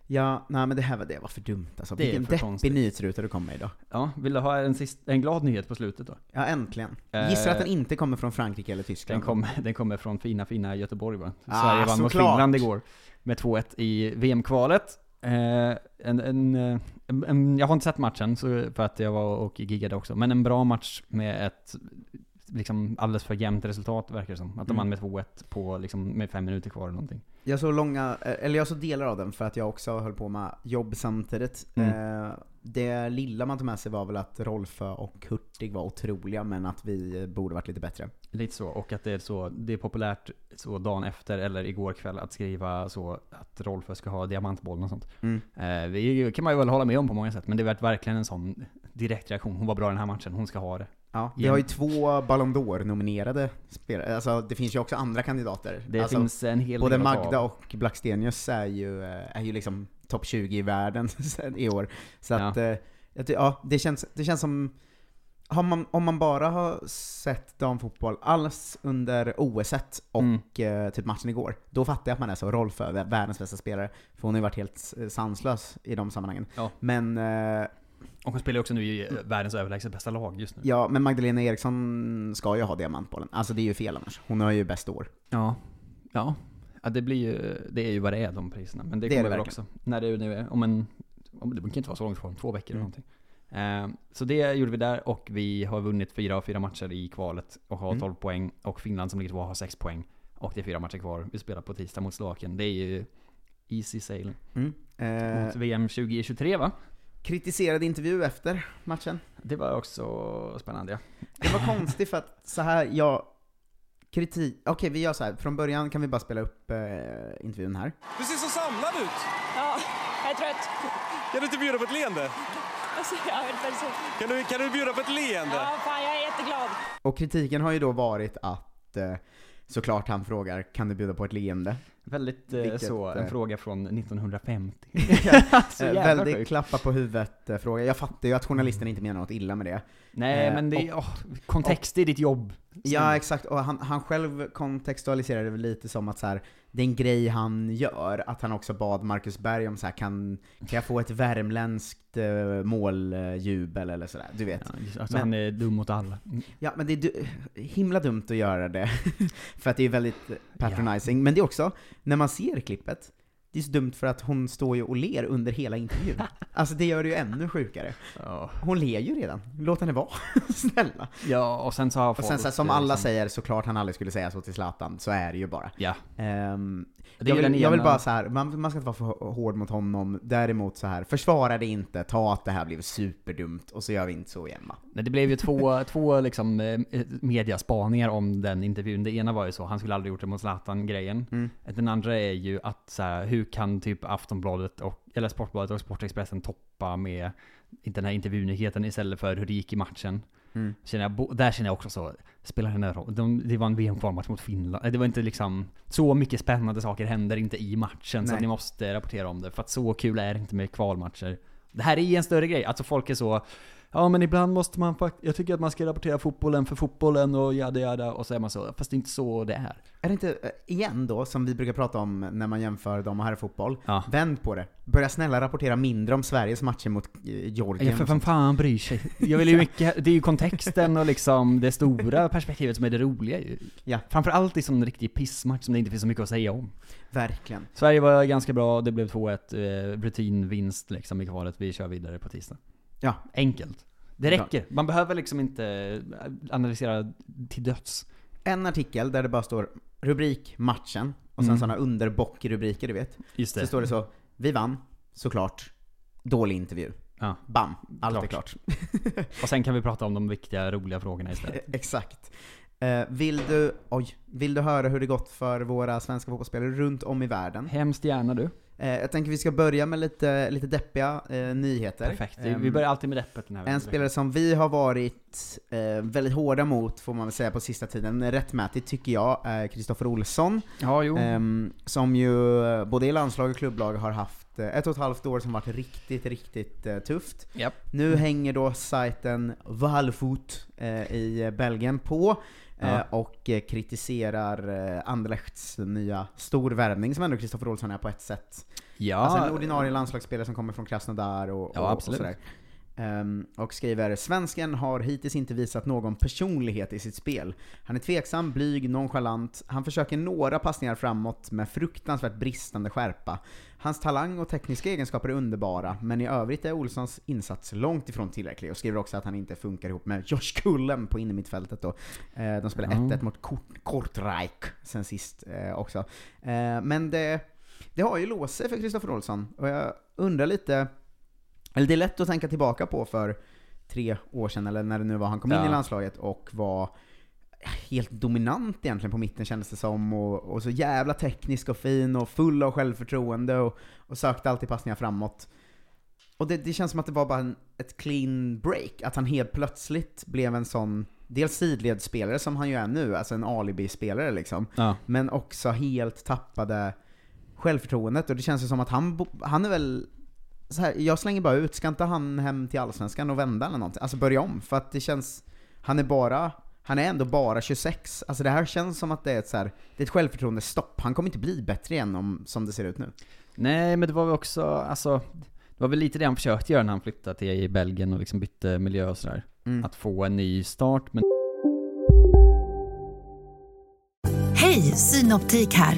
Ja, nej men det här var, det var för dumt alltså. Det är Vilken deppig nyhetsruta du kom med idag. Ja, vill du ha en, sist, en glad nyhet på slutet då? Ja, äntligen. Eh, Gissar att den inte kommer från Frankrike eller Den Tyskland. kommer, den kommer från fina, fina Göteborg va? Ah, Sverige vann mot. Finland igår med 2-1 i VM-kvalet. Eh, en, en, eh, en, en, jag har inte sett matchen så, för att jag var och giggade också, men en bra match med ett liksom alldeles för jämnt resultat verkar det som. Att de Mm. vann med 2-1 på, liksom, med fem minuter kvar eller någonting. Jag såg långa, eh, eller jag såg delar av den för att jag också höll på med jobb samtidigt. Mm. Eh, det lilla man tog med sig var väl att Rolfö och Hurtig var otroliga, men att vi borde varit lite bättre. Lite så, och att det är så, det är populärt så dagen efter eller igår kväll att skriva så att Rolfö ska ha diamantbollen och sånt. Mm. Eh, det kan man ju väl hålla med om på många sätt, men det varit verkligen en sån direkt reaktion. Hon var bra i den här matchen, hon ska ha det. Ja, vi har ju två Ballon d'Or-nominerade spelare. Alltså det finns ju också andra kandidater. Det alltså, finns en hel Både Magda och Blackstenius är ju, eh, är ju liksom topp 20 i världen [LAUGHS] i år. Så att, eh, jag ty- ja, det känns, det känns som man, om man bara har sett damfotboll alls under OS och Mm. eh, typ matchen igår, då fattar jag att man är så Rolf är världens bästa spelare, för hon har ju varit helt eh, sanslös i de sammanhangen. Ja. Men, eh, Och hon spelar ju också nu i eh, världens överlägset bästa lag just nu. ja, men Magdalena Eriksson ska ju ha diamantbollen. Alltså det är ju fel annars. Hon har ju bäst år. Ja. Ja. Ja, det blir ju, det är ju vad det är de priserna. Men det, Det kommer väl också. När det nu är, om en, om, det kan inte vara så långt kvar, två veckor eller Mm. någonting. Eh, så det gjorde vi där och vi har vunnit fyra av fyra matcher i kvalet och har Mm. 12 poäng. Och Finland som ligger tvåa har 6 poäng. Och det är fyra matcher kvar. Vi spelar på tisdag mot Slovakien. Det är ju easy sailing. Mm. Eh, Mot VM 2023 va? kritiserad intervju efter matchen. Det var också spännande ja. Det var konstigt för att så här, jag... Kritik... Okej, vi gör så här. från början kan vi bara spela upp eh, intervjun här. Du ser så samlad ut. Ja, jag är trött. Kan du inte bjuda på ett leende? Alltså. Kan du, kan du bjuda på ett leende? Ja, fan, jag är jätteglad. Och kritiken har ju då varit att eh, såklart han frågar kan du bjuda på ett leende? Väldigt eh, Vilket, så, en eh, fråga från 1950. [LAUGHS] [LAUGHS] så Eh, väldigt sjukt. klappa på huvudet eh, fråga. Jag fattar ju att journalisten inte menar något illa med det. Nej men det är, åh, kontext i ditt jobb. Ja, exakt. Och han, han själv kontextualiserade det lite som att så här, det är en grej han gör, att han också bad Marcus Berg om så här, kan, kan jag få ett värmländskt eh, måljubel eller sådär, du vet. Ja, alltså Men- han är dum mot alla. Ja, men det är du, himla dumt att göra det, [LAUGHS] för att det är väldigt patronizing. Men det är också, när man ser klippet, det är så dumt för att hon står ju och ler under hela intervjun. [LAUGHS] Alltså det gör det ju ännu sjukare. Ja. Hon ler ju redan, låt henne vara. [LAUGHS] Snälla. ja, och sen så har Och sen folk, så som eh, alla liksom- säger, såklart han aldrig skulle säga så till Zlatan, så är det ju bara. Ja. Är jag, vill, jag vill bara så här, man, man ska inte vara för hård mot honom, däremot så här, försvara det inte, ta att det här blev superdumt, och så gör vi inte så igen va? Nej, det blev ju två, [LAUGHS] två liksom, eh, mediaspaningar om den intervjun. Det ena var ju så, han skulle aldrig gjort det mot Zlatan-grejen. Mm. Den andra är ju att så här, hur kan typ Aftonbladet och, eller Sportbladet och Sportexpressen toppa med den här intervjunyheten istället för hur det gick i matchen. Mm. Känner jag, där känner jag också så, spelar det någon roll? De, det var en VM-kvalmatch mot Finland. Det var inte liksom, så mycket spännande saker händer inte i matchen så Nej. att ni måste rapportera om det. För att så kul är det inte med kvalmatcher. Det här är en större grej, alltså folk är så Ja men ibland måste man faktiskt, jag tycker att man ska rapportera fotbollen för fotbollen och jada jada och så är man så, fast det är inte så det är. Är det inte, eh, igen då, som vi brukar prata om när man jämför dam och herrfotboll, Ja. vänd på det. Börja snälla rapportera mindre om Sveriges matcher mot eh, Georgien. Ja, för vem fan bryr sig? Jag vill ju mycket, det är ju kontexten och liksom det stora [LAUGHS] perspektivet som är det roliga ju. Ja. Framförallt i sån riktig pissmatch som det inte finns så mycket att säga om. Verkligen. Sverige var ganska bra, det blev 2-1, eh, rutinvinst liksom i kvalet, vi kör vidare på tisdag. Ja. Enkelt. Det räcker, man behöver liksom inte eh, analysera till döds. En artikel där det bara står rubrik matchen, och sen Mm. sådana underbock-rubriker du vet. Just Så det. står det så, vi vann, såklart. Dålig intervju. Ja. Bam, allt är Klart. klart. Och sen kan vi prata om de viktiga, roliga frågorna istället. [LAUGHS] Exakt. Eh, vill du, oj, vill du höra hur det gått för våra svenska fotbollsspelare runt om i världen? Hemskt gärna du. Eh, jag tänker vi ska börja med lite, lite deppiga eh, nyheter. Perfekt. Ehm, vi börjar alltid med deppet den här En spelare som vi har varit eh, väldigt hårda mot, får man väl säga på sista tiden, rättmätigt tycker jag, är Kristoffer Olsson. Ja, jo. Ehm, som ju eh, både i landslag och klubblag har haft eh, ett och ett halvt år som varit riktigt, riktigt eh, tufft. Japp. Nu hänger då sajten Valfot eh, i Belgien på eh, Ja. och eh, kritiserar eh, Anderlechts nya storvärvning som ändå Kristoffer Olsson är på ett sätt. Ja. Alltså en ordinarie landslagsspelare som kommer från Krasnodar och, Ja, och, och absolut. sådär. Ehm, och skriver Svensken har hittills inte visat någon personlighet i sitt spel. Han är tveksam, blyg, nonchalant. Han försöker några passningar framåt med fruktansvärt bristande skärpa. Hans talang och tekniska egenskaper är underbara, men i övrigt är Olssons insats långt ifrån tillräcklig. Och skriver också att han inte funkar ihop med Josh Kullen på innermittfältet då. Eh, de spelar Ja. 1-1 mot Kort- Kortrijk sen sist eh, också. Eh, men det, det har ju låst sig för Kristoffer Olsson, och jag undrar lite, eller det är lätt att tänka tillbaka på för tre år sedan, eller när det nu var han kom in Ja. i landslaget och var helt dominant egentligen på mitten kändes det som, och, och så jävla teknisk och fin och full av självförtroende och, och sökte alltid passningar framåt. Och det, det känns som att det var bara en, ett clean break, att han helt plötsligt blev en sån, dels sidledsspelare som han ju är nu, alltså en alibi-spelare liksom, Ja. men också helt tappade självförtroendet, och det känns ju som att han, han är väl så här, jag slänger bara ut, ska inte han hem till Allsvenskan och vända eller någonting? Alltså börja om, för att det känns, han är bara, han är ändå bara 26, alltså det här känns som att det är ett så här, det är ett självförtroende stopp. Han kommer inte bli bättre igen om, som det ser ut nu. Nej, men det var väl också, alltså, det var väl lite det han försökte göra när han flyttade till Belgien och liksom bytte miljö och sådär. Mm. Att få en ny start, men Hej, Synoptik här.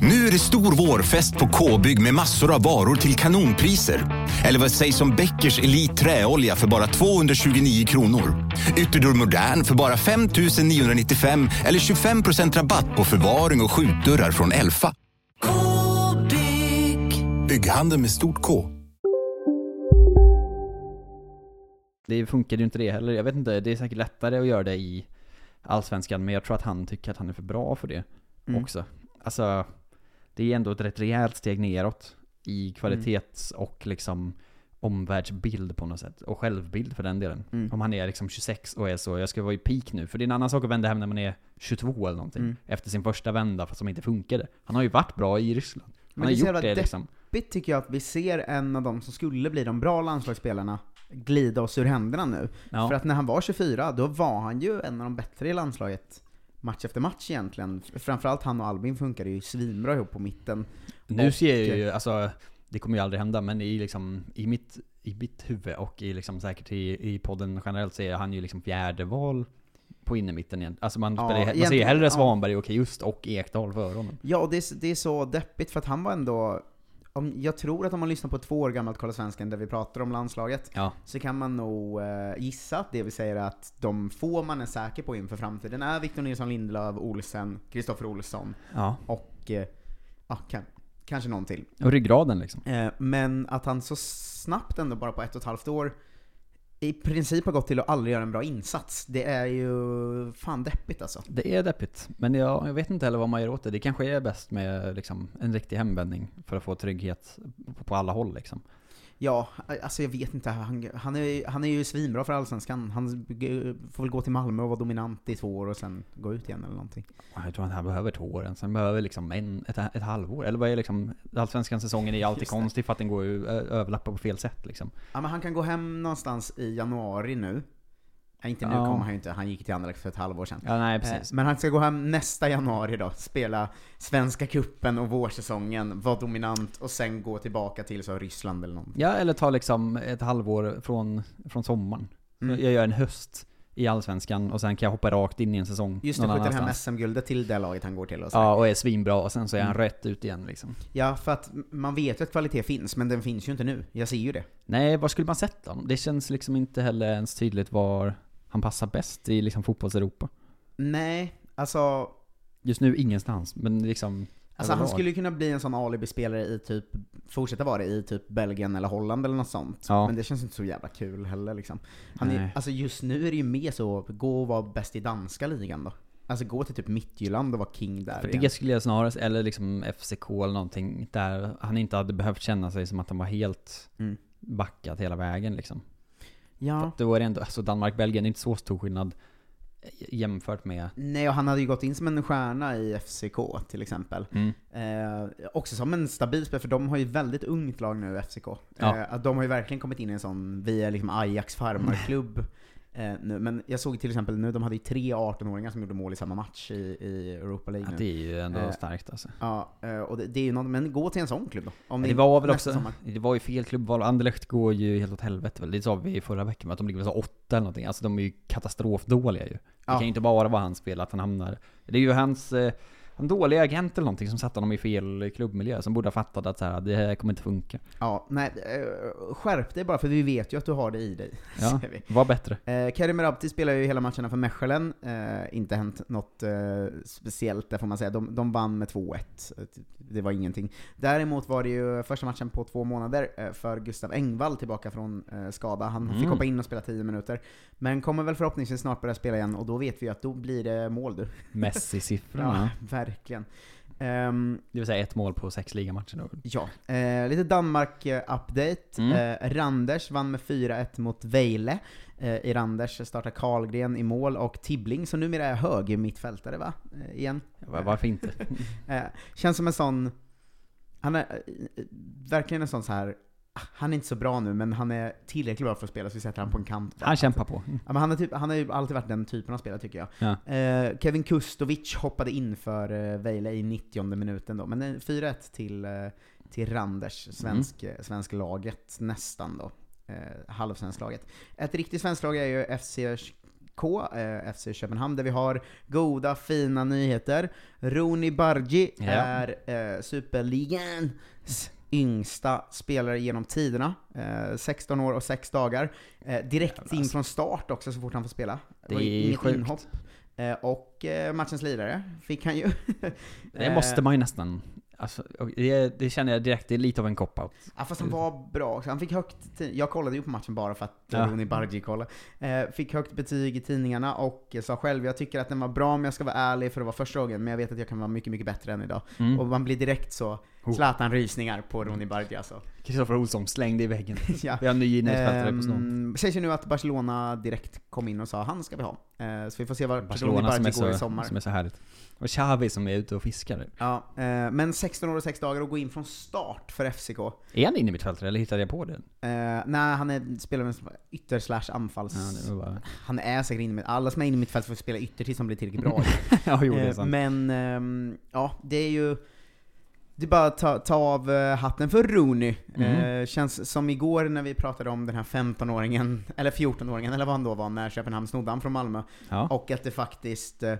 Nu är det stor vårfest på K-bygg med massor av varor till kanonpriser. Eller vad sägs om Bäckers Elite Träolja för bara 229 kronor? Ytterdörr Modern för bara 5 995 eller 25% rabatt på förvaring och skjutdörrar från Elfa. K-bygg. Bygghandeln med stort K. det funkade ju inte det heller. Jag vet inte, det är säkert lättare att göra det i Allsvenskan, men jag tror att han tycker att han är för bra för det Mm. också. Alltså, det är ändå ett rätt rejält steg neråt i kvalitets och liksom omvärldsbild på något sätt. Och självbild för den delen. Mm. Om han är liksom 26 och är så, jag ska vara i peak nu. För det är en annan sak att vända hem när man är 22 eller någonting. Mm. Efter sin första vända, fast som inte funkade. Han har ju varit bra i Ryssland. Han Men har gjort det liksom. deppigt tycker jag att vi ser en av de som skulle bli de bra landslagsspelarna glida oss ur händerna nu. Ja. För att när han var 24, då var han ju en av de bättre i landslaget match efter match egentligen. Framförallt han och Albin funkade ju svinbra ihop på mitten. Nu Och- ser jag ju, alltså, det kommer ju aldrig hända, men i liksom, i mitt, i mitt huvud och i liksom säkert i, i podden generellt så är han ju liksom fjärde val på innermitten igen. Alltså man, Ja, spelar, man ser ju hellre. Svanberg och just och Ekdal före honom. Ja, och det är, det är så deppigt för att han var ändå om, jag tror att om man lyssnar på två år gammalt Kolla Svensken där vi pratar om landslaget, Ja. så kan man nog eh, gissa att det vi säger att de få man är säker på inför framtiden är Victor Nilsson Lindelöf, Olsen, Kristoffer Olsson Ja. och eh, ja, kan, kanske någon till. Och ryggraden liksom. Eh, men att han så snabbt ändå, bara på ett och ett halvt år, i princip har gått till att aldrig göra en bra insats. Det är ju fan deppigt alltså. Det är deppigt, men jag, jag vet inte heller vad man gör åt det. Det kanske är bäst med liksom, en riktig hemvändning för att få trygghet på, på alla håll liksom. Ja, alltså jag vet inte. Han, han, är, han är ju svinbra för Allsvenskan. Han får väl gå till Malmö och vara dominant i två år och sen gå ut igen eller någonting. Jag tror att han behöver två år, sen behöver liksom en, ett, ett halvår. Eller vad är liksom, Allsvenskan säsongen är alltid Just det. konstig för att den går ju överlappar på fel sätt liksom. Ja men han kan gå hem någonstans i januari nu. Nej, inte nu Ja. kommer han ju inte, han gick till Anderlecht för ett halvår sedan. Ja, nej, precis. Eh, Men han ska gå hem nästa januari då, spela Svenska Kuppen och vårsäsongen, vara dominant och sen gå tillbaka till så Ryssland eller någonting. Ja, eller ta liksom ett halvår från, från sommaren. Mm. Jag gör en höst i Allsvenskan och sen kan jag hoppa rakt in i en säsong Just det, skjuta hem. SM-guldet till det laget han går till och så. Ja, och är svinbra och sen så är han Mm. rätt ut igen liksom. Ja, för att man vet ju att kvalitet finns, men den finns ju inte nu. Jag ser ju det. Nej, var skulle man sätta honom? Det känns liksom inte heller ens tydligt var han passar bäst i liksom fotbolls-Europa. Nej, alltså Just nu ingenstans, men liksom Alltså han skulle ju kunna bli en sån alibi-spelare i typ, fortsätta vara det i typ Belgien eller Holland eller något sånt. Ja. Men det känns inte så jävla kul heller liksom. Han är, alltså just nu är det ju mer så, gå och vara bäst i danska ligan då. Alltså gå till typ Midtjylland och vara king där För igen. det skulle jag snarare, eller liksom FCK eller någonting, där han inte hade behövt känna sig som att han var helt Mm. backat hela vägen liksom. Ja. För att Då är det ändå, alltså Danmark-Belgien är inte så stor skillnad jämfört med... Nej, och han hade ju gått in som en stjärna i FCK till exempel. Mm. Eh, också som en stabil spelare, för de har ju väldigt ungt lag nu, FCK. Ja. Eh, de har ju verkligen kommit in i en sån, vi är liksom Ajax farmarklubb. [LAUGHS] Eh, nu. Men jag såg till exempel nu, de hade ju tre 18-åringar som gjorde mål i samma match i, i Europa League Ja, det är ju ändå Eh, starkt alltså. Ja, eh, och det, det är ju något, men gå till en sån klubb då. Om ni- det var väl också, sommar. det var ju fel klubbval. Anderlecht går ju helt åt helvete väl. Det sa vi förra veckan, att de ligger väl så åtta eller någonting. Alltså de är ju katastrofdåliga ju. Det Ja. kan ju inte bara vara hans fel att han hamnar... Det är ju hans... Eh, en dålig agent eller någonting som satte honom i fel klubbmiljö, som borde ha fattat att så här, det här kommer inte funka. Ja, nej, eh, skärp dig bara för vi vet ju att du har det i dig. [LAUGHS] Ja, var bättre. Eh, Karim Rabti spelar ju hela matcherna för Mechelen, eh, inte hänt något eh, speciellt där får man säga. De, de vann med 2-1, det var ingenting. Däremot var det ju första matchen på två månader eh, för Gustav Engvall tillbaka från eh, skada. Han fick Mm. hoppa in och spela 10 minuter. Men kommer väl förhoppningsvis snart börja spela igen, och då vet vi att då blir det mål du. Messi-siffrorna. [LAUGHS] ja, verkligen. Ehm, Det vill säga ett mål på sex ligamatcher. Ja, eh, lite Danmark-update. Mm. Eh, Randers vann med 4-1 mot Vejle. Eh, I Randers startar Karlgren i mål och Tibbling, som numera är höger mittfältare va? Eh, igen. Ja, varför inte? [LAUGHS] eh, känns som en sån, han är eh, verkligen en sån så här. Han är inte så bra nu, men han är tillräckligt bra för att spela, så vi sätter han på en kant. Han kämpar på. Ja, men han, är typ, han har ju alltid varit den typen av spelare tycker jag. Ja. Eh, Kevin Kustovic hoppade in för eh, Vejle i 90 minuten då, men eh, 4-1 till, eh, till Randers, svensk, Mm. eh, svensk laget nästan då. Eh, halvsvensk-laget. Ett riktigt svenskt lag är ju FCK, eh, FC Köpenhamn, där vi har goda, fina nyheter. Roni Bargi Ja. är eh, superligans yngsta spelare genom tiderna. Eh, 16 år och 6 dagar. Eh, direkt in från start också så fort han får spela. Det var ju är inget sjukt. inhopp. Eh, och eh, matchens lirare fick han ju. Det måste man ju nästan. Alltså, det, det känner jag direkt, det är lite av en cop-out. Ja fast han var bra också. Han fick högt, jag kollade ju på matchen bara för att Ja. Roni Bargi kollade. Eh, fick högt betyg i tidningarna och sa själv, jag tycker att den var bra om jag ska vara ärlig för att vara första gången, men jag vet att jag kan vara mycket, mycket bättre än idag. Mm. Och man blir direkt så, Oh. Zlatan-rysningar på Roni Bargi alltså. Kristoffer Olsson slängde i väggen. [LAUGHS] Ja. Vi har en ny innermittfältare på snart. Ehm, Sägs ju nu att Barcelona direkt kom in och sa han ska vi ha. Eh, så vi får se vart Barcelona som är, går i så, sommar. som är så härligt. Och Xavi som är ute och fiskar. Ja, eh, men 16 år och 6 dagar och gå in från start för FCK. Är han innermittfältare eller hittade jag på det? Eh, nej, han är, spelar med ytter slash anfalls... Ja, bara... Han är säkert inne med alla som är inne i mittfält får spela ytter tills de blir tillräckligt bra. [LAUGHS] ja, jo, det är Eh, sant. Men, ehm, ja, det är ju... Det är bara att ta, ta av eh, hatten för Rooney. Mm. Eh, känns som igår när vi pratade om den här 15-åringen, eller 14-åringen, eller vad han då var, när Köpenhamn snodde han från Malmö. Ja. Och att det faktiskt... eh,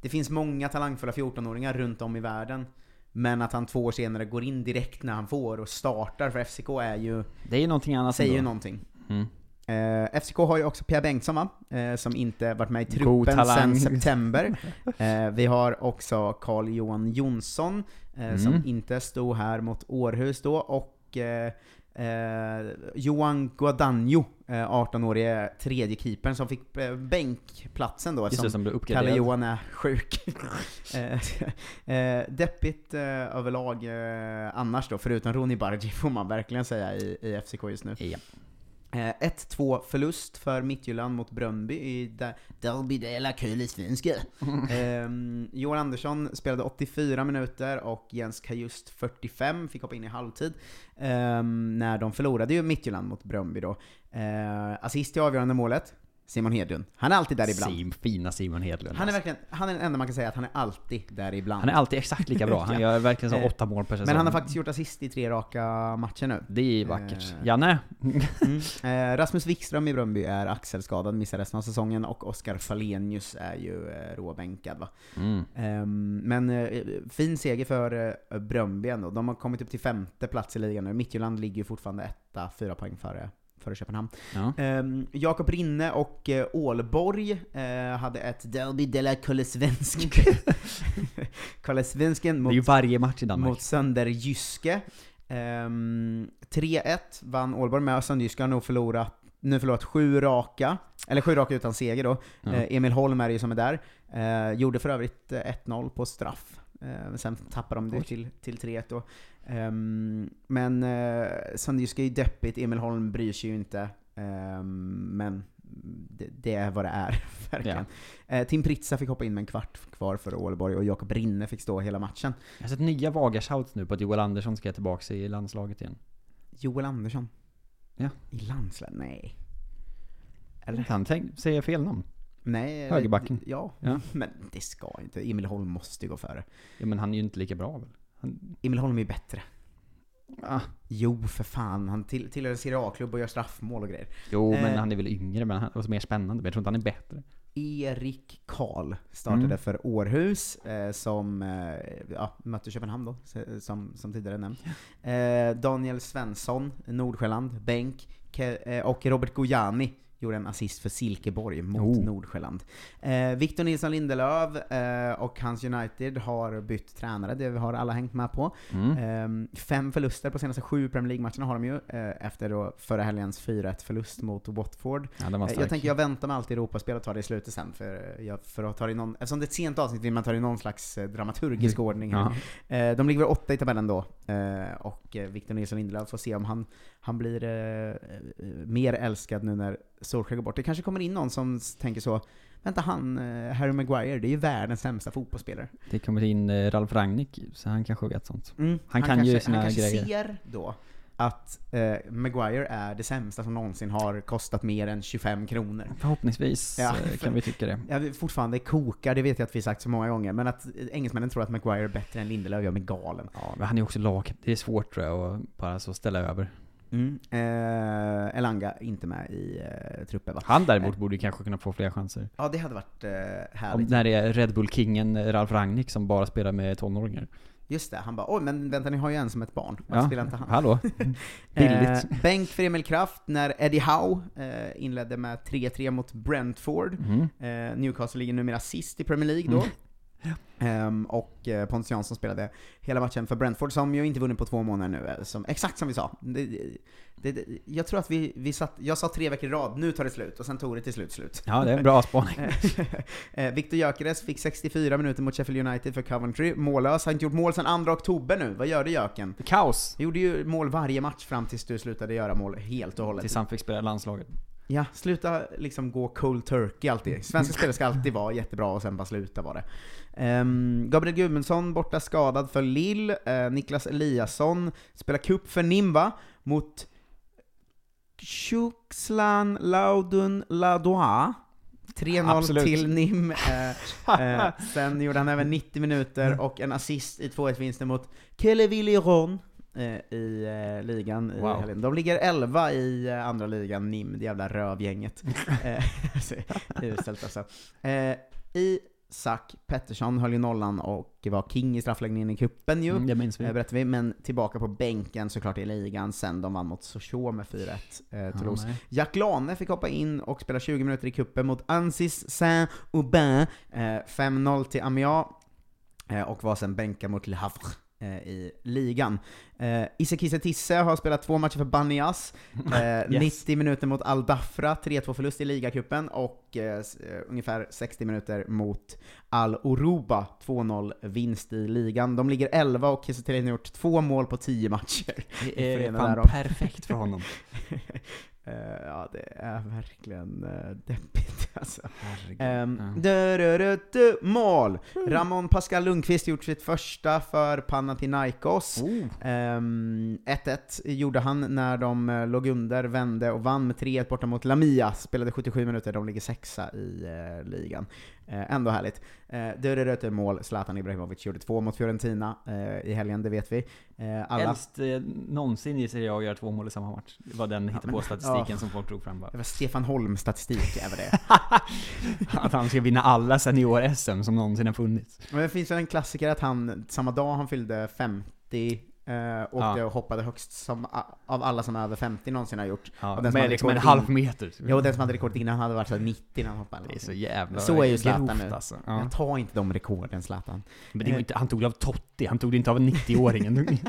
Det finns många talangfulla 14-åringar runt om i världen. Men att han två år senare går in direkt när han får och startar för FCK är ju... Det är ju någonting annat Säger ju någonting. Mm. Eh, FCK har ju också Pierre Bengtsson va? Eh, som inte varit med i truppen sedan september. [LAUGHS] Eh, vi har också Carl-Johan Jonsson, eh, som Mm. inte stod här mot Århus då, och eh, eh, Johan Guadagno, eh, 18-årige tredje keepern som fick bänkplatsen då, det, eftersom som uppgraderad. Kalle-Johan är sjuk. [LAUGHS] eh, deppigt överlag annars då, förutom Roni Bargi får man verkligen säga i, i FCK just nu. Ja. Eh, 1-2 förlust för Midtjylland mot Bröndby i der- Derby de la Kölisvenska. [LAUGHS] eh, Johan Andersson spelade 84 minuter och Jens Kajust 45, fick hoppa in i halvtid. Eh, när de förlorade ju Midtjylland mot Bröndby då. Eh, assist i avgörande målet, Simon Hedlund. Han är alltid där ibland. Sim, fina Simon Hedlund. Han är verkligen, han är den enda man kan säga att han är alltid där ibland. Han är alltid exakt lika bra. Han [LAUGHS] gör verkligen så Eh, åtta mål per säsong. Men han har faktiskt gjort assist i tre raka matcher nu. Det är vackert. Eh, Janne? Mm. Eh, Rasmus Wikström i Bröndby är axelskadad, missar resten av säsongen, och Oskar Falenius är ju eh, råbänkad va. Mm. Ehm, men eh, fin seger för eh, Bröndby ändå. De har kommit upp till femte plats i ligan nu. Midtjylland ligger ju fortfarande etta, fyra poäng före, före Köpenhamn. Ja. Ehm, Jakob Rinne och eh, Ålborg eh, hade ett Derby de la Kollesvensk. Kollesvensken [LAUGHS] Det är mot ju varje match i Danmark. mot Sönderjyske. Ehm, 3-1 vann Ålborg med, Sönderjyske har nog förlorat, nu förlorat sju raka, eller sju raka utan seger då. Ja. Eh, Emil Holm är det ju som är där. Eh, gjorde för övrigt eh, 1-0 på straff. Eh, sen tappade de det till, till 3-1 då. Ehm, men eh, Sönderjyske är ju deppigt, Emil Holm bryr sig ju inte. Ehm, men det, det är vad det är, [LAUGHS] verkligen. Eh, Tim Pritsa fick hoppa in med en kvart kvar för Ålborg och Jakob Rinne fick stå hela matchen. Jag har sett nya vaga shouts nu på att Joel Andersson ska tillbaka i landslaget igen. Joel Andersson? Ja. I landslaget? Nej. Eller? Han tänk, säger fel namn. Nej. Högerbacken. Ja, Ja. men det ska inte. Emil Holm måste ju gå före. Ja men han är ju inte lika bra väl? Han... Emil Holm är ju bättre. Ah. Jo, för fan. Han till, tillhör en Serie A-klubb och gör straffmål och grejer. Jo men Eh, han är väl yngre men han, och mer spännande. Men jag tror inte han är bättre. Erik Karl startade Mm. för Århus, eh, som eh, ja, mötte Köpenhamn då, som, som tidigare nämnt. Eh, Daniel Svensson, Nordsjälland, bänk, eh, och Robert Gojani gjorde en assist för Silkeborg mot Oh. Nordsjälland. Eh, Victor Nilsson Lindelöf eh, och hans United har bytt tränare, det har alla hängt med på. Mm. Eh, fem förluster på senaste sju Premier League-matcherna har de ju, eh, efter då förra helgens 4-1 förlust mot Watford. Ja, Eh, jag tänker jag väntar med allt Europaspel och tar det i slutet sen, för, jag, för att ta det i någon, eftersom det är ett sent avsnitt vill man ta det i någon slags eh, dramaturgisk ordning. här. Eh, de ligger åtta i tabellen då, eh, och eh, Victor Nilsson Lindelöf får se om han, han blir eh, eh, mer älskad nu när Solskjaer går bort. Det kanske kommer in någon som tänker så, vänta han, eh, Harry Maguire, det är ju världens sämsta fotbollsspelare. Det kommer in eh, Ralf Rangnick, så han kanske vet sånt. Mm, Han, kan kanske, ju sina han kanske grejer. ser då att eh, Maguire är det sämsta som någonsin har kostat mer än 25 kronor. Förhoppningsvis Ja, eh, kan vi tycka det. Vill fortfarande kokar, det vet jag att vi sagt så många gånger, men att engelsmännen tror att Maguire är bättre än Lindelöf gör mig galen. Ja, men han är också lag. Det är svårt tror jag att bara så ställa över. Mm. Eh, Elanga inte med i eh, truppen va? Han däremot borde ju kanske kunna få fler chanser. Ja, det hade varit eh, Om, härligt. när det är Red Bull-kingen eh, Ralf Rangnick som bara spelar med tonåringar. Just det, han bara oj men vänta ni har ju en som ett barn, varför Ja, spelar inte han? hallå. [LAUGHS] Billigt. Eh, bänk för Emil Kraft när Eddie Howe eh, inledde med 3-3 mot Brentford. Mhm. Eh, Newcastle ligger numera sist i Premier League då. Mm. Ehm, och eh, Pontus Jansson spelade hela matchen för Brentford, som ju inte vunnit på två månader nu, eh, som, exakt som vi sa. Det, det, det, jag tror att vi, vi satt, jag sa tre veckor i rad, nu tar det slut, och sen tog det till slut slut. Ja, det är en bra spaning. [LAUGHS] Eh, Victor Gyökeres fick 64 minuter mot Sheffield United för Coventry, mållös, har inte gjort mål sedan 2 oktober nu, vad gör du Jöken? Kaos! Gjorde ju mål varje match fram tills du slutade göra mål helt och hållet. Tills han fick spela landslaget. Ja, sluta liksom gå cold turkey alltid. Svenska spelare ska alltid vara jättebra och sen bara sluta vara det. Ehm, Gabriel Gudmundsson borta skadad för Lill. Uh, Niklas Eliasson spelar cup för Nimba mot Tjuxlan Laudun Ladois. 3-0 Absolut. till Nim. Eh, [LAUGHS] eh, sen gjorde han även 90 minuter och en assist i 2-1-vinsten mot Kellevilliron eh, i eh, ligan i Wow. helgen. De ligger 11 i eh, andra ligan, NIM, det jävla rövgänget. [LAUGHS] Eh, [LAUGHS] alltså, Uselt alltså. Eh, Isak Pettersson höll ju nollan och var king i straffläggningen i kuppen ju. Mm, det minns vi. Eh, berättar vi, men tillbaka på bänken såklart i ligan sen de vann mot Sochaux med 4-1, eh, Toulouse. nej. Jack Lane fick hoppa in och spela 20 minuter i kuppen mot Ansis Saint-Aubin. Eh, 5-0 till Amiens. Eh, och var sen bänkad mot Le Havre i ligan. Eh, Isse Kisse Tisse har spelat två matcher för Banias. [LAUGHS] Eh, 90 minuter mot Al Dafra, 3-2 förlust i ligacupen, och eh, eh, ungefär 60 minuter mot Al Oruba, 2-0 vinst i ligan. De ligger 11 och Kiese Thelin har gjort två mål på 10 matcher. Det är fan perfekt för honom. [LAUGHS] Eh, ja, det är verkligen uh, deppigt [LAUGHS] alltså. Um, Ja. mål! Ramon Pascal Lundqvist gjort sitt första för Panathinaikos. Ehm, 1-1 gjorde han när de eh, låg under, vände och vann med 3-1 borta mot Lamia. Spelade 77 minuter, de ligger sexa i eh, ligan. Eh, ändå härligt. Du, du, du, mål, Zlatan Ibrahimovic gjorde två mot Fiorentina eh, i helgen, det vet vi. Eh, alla Äldst eh, någonsin i Serie att göra två mål i samma match. Det var den hittepå-statistiken ja. som folk drog fram bara. Det var Stefan Holm-statistik över det. [LAUGHS] Att han ska vinna alla senior-SM som någonsin har funnits. Men det finns väl en klassiker att han, samma dag han fyllde 50, eh, åkte Ja. och hoppade högst som, av alla som är över 50 någonsin har gjort. Ja, och med hade liksom en halv meter. Ja, och den som hade rekordet innan hade varit så här 90 när han hoppade. Det är så jävla Så är ju Zlatan nu. alltså. Ja. Jag tar inte de rekorden Zlatan. Men det var Eh, inte, han tog det av Totti, han tog det inte av en 90-åringen. [LAUGHS] [LAUGHS]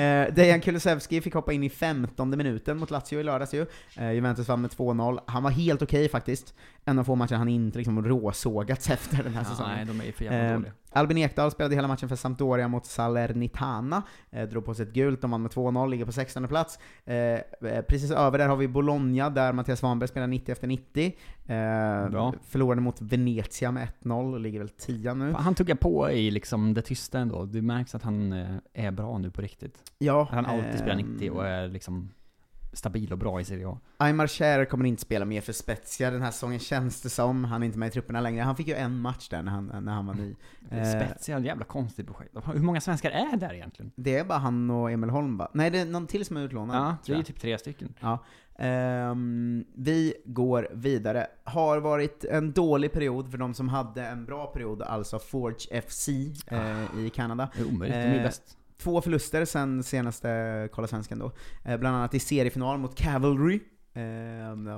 Eh, Dejan Kulusevski fick hoppa in i 15 minuten mot Lazio i lördags ju. Eh, Juventus vann med 2-0. Han var helt okej faktiskt. En av få matcher han inte liksom råsågats efter den här Ja, säsongen. nej, de är för jävla Eh, dåliga. Albin Ekdal spelade hela matchen för Sampdoria mot Salernitana. Eh, drog på sig ett gult, de vann med 2-0, ligger på 16 plats. Eh, eh, precis över där har vi Bologna, där Mattias Svanberg spelar 90 efter 90. Eh, Bra. förlorade mot Venezia med 1-0 och ligger väl 10 nu. Han tuggar på i liksom det tysta ändå. Det märks att han eh, är bra nu på riktigt. Ja, han alltid spelar ehm, 90 och är liksom stabil och bra i Serie A. Aymar Cher kommer inte spela mer för Spezia den här säsongen känns det som. Han är inte med i trupperna längre. Han fick ju en match där när han, när han var ny. [LAUGHS] Eh, Spezia, ett jävla konstigt projekt. Hur många svenskar är där egentligen? Det är bara han och Emil Holm va? Nej, det är någon till som är utlånad. Ja, det är ju typ tre stycken. Ja. Ehm, vi går vidare. Har varit en dålig period för de som hade en bra period, alltså Forge FC eh, i Kanada. Det är omöjligt, de är Eh, bäst. Två förluster sen senaste Kolla Svensken då. Eh, bland annat i seriefinal mot Cavalry.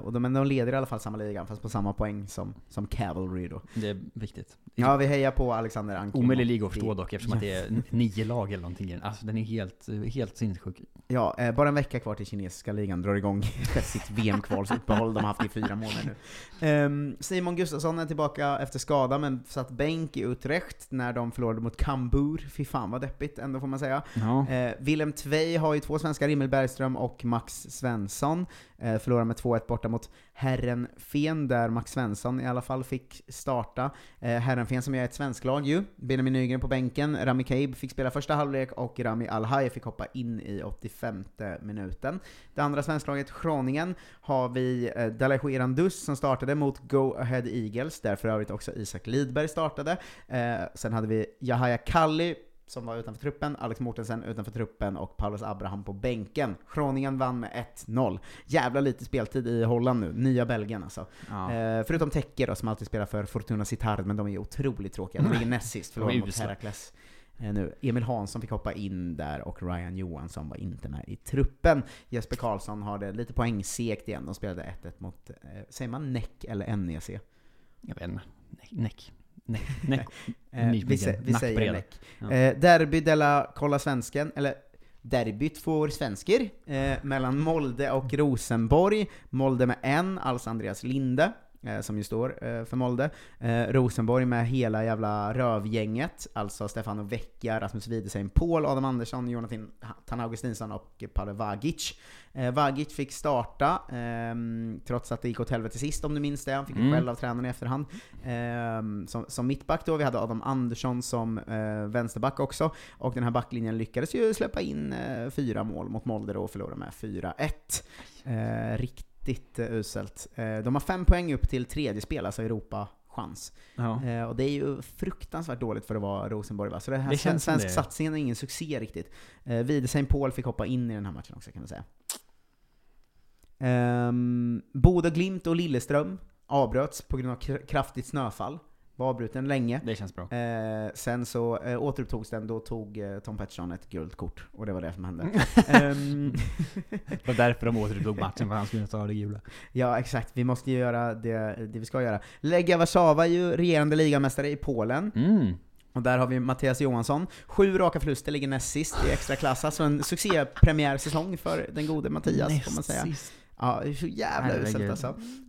Och de, men de leder i alla fall samma liga, fast på samma poäng som, som Cavalry då. Det är viktigt. Ja, vi hejar på Alexander Ankim. Omöjlig liga att förstå dock eftersom att det är nio lag eller någonting. Alltså den är helt, helt sinnessjuk. Ja, eh, bara en vecka kvar till kinesiska ligan drar igång [LAUGHS] sitt VM-kvalsuppehåll de har haft i fyra månader nu. Ehm, Simon Gustafsson är tillbaka efter skada, men satt bänk i Utrecht när de förlorade mot Kambur. Fy fan vad deppigt ändå får man säga. Ja. Eh, Willem Tvei har ju två svenskar, Rimmel Bergström och Max Svensson. Eh, förlorade med 2-1 borta mot Herrenfen, där Max Svensson i alla fall fick starta. Eh, Herrenfen som är ett svensklag ju. Benjamin Nygren på bänken, Rami Kaib fick spela första halvlek och Rami Alhaj fick hoppa in i 85 minuten. Det andra svensklaget, Kroningen, har vi eh, Dalajou som startade mot Go Ahead Eagles, där för övrigt också Isak Lidberg startade. Eh, sen hade vi Yahya Kalli som var utanför truppen, Alex Mortensen utanför truppen och Paulus Abraham på bänken. Groningen vann med 1-0. Jävla lite speltid i Holland nu, nya Belgien alltså. Ja. Eh, förutom Tekke då, som alltid spelar för Fortuna Sittard, men de är otroligt tråkiga. De ligger näst sist, [LAUGHS] förlorade mot. Herakles. Eh, nu. Emil Hansson fick hoppa in där och Ryan Johansson var inte med i truppen. Jesper Karlsson har det lite poängsegt igen, de spelade 1-1 mot, eh, säger man NEC eller NEC? Jag vet inte. Näck. Näck. [LAUGHS] Näck. Eh, vi, sä, vi säger näck. Ja. Eh, derby della Kolla Svensken, eller derbyt för svensker, eh, mellan Molde och Rosenborg. Molde med en, alltså Andreas Linde, som ju står eh, för Molde. Eh, Rosenborg med hela jävla rövgänget, alltså Stefano Vecchia, Rasmus Widesheim, Paul, Adam Andersson, Jonathan Tan Augustinsson och Palle Vagic. Eh, Vagic fick starta, ehm, trots att det gick åt helvete sist om du minns det. Han fick Mm. skäll av tränaren i efterhand. Ehm, som, som mittback då, vi hade Adam Andersson som eh, vänsterback också. Och den här backlinjen lyckades ju släppa in eh, fyra mål mot Molde då och förlora med 4-1. Eh, riktigt eh, uselt. Eh, de har fem poäng upp till tredje spel, alltså Europa chans. Ja. Eh, och det är ju fruktansvärt dåligt för att vara Rosenborg va? Så det här Det känns som svensk det. satsningen är ingen succé riktigt. Eh, Widesheim Paul fick hoppa in i den här matchen också kan man säga. Um, Bodö Glimt och Lilleström avbröts på grund av kr- kraftigt snöfall. Var avbruten länge. Det känns bra. Eh, sen så eh, återupptogs den, då tog eh, Tom Pettersson ett gult kort. Och det var det som hände. Ehm, [LAUGHS] Det var därför de återupptog matchen, för han skulle ta det gula. Ja, exakt. Vi måste ju göra det, det vi ska göra. Legia Warszawa är ju regerande ligamästare i Polen. Mm. Och där har vi Mattias Johansson. Sju raka förluster, ligger näst sist i extra klass. Alltså en succépremiärsäsong för den gode Mattias, får man Näst säga. sist. Ja, det är så jävla uselt alltså.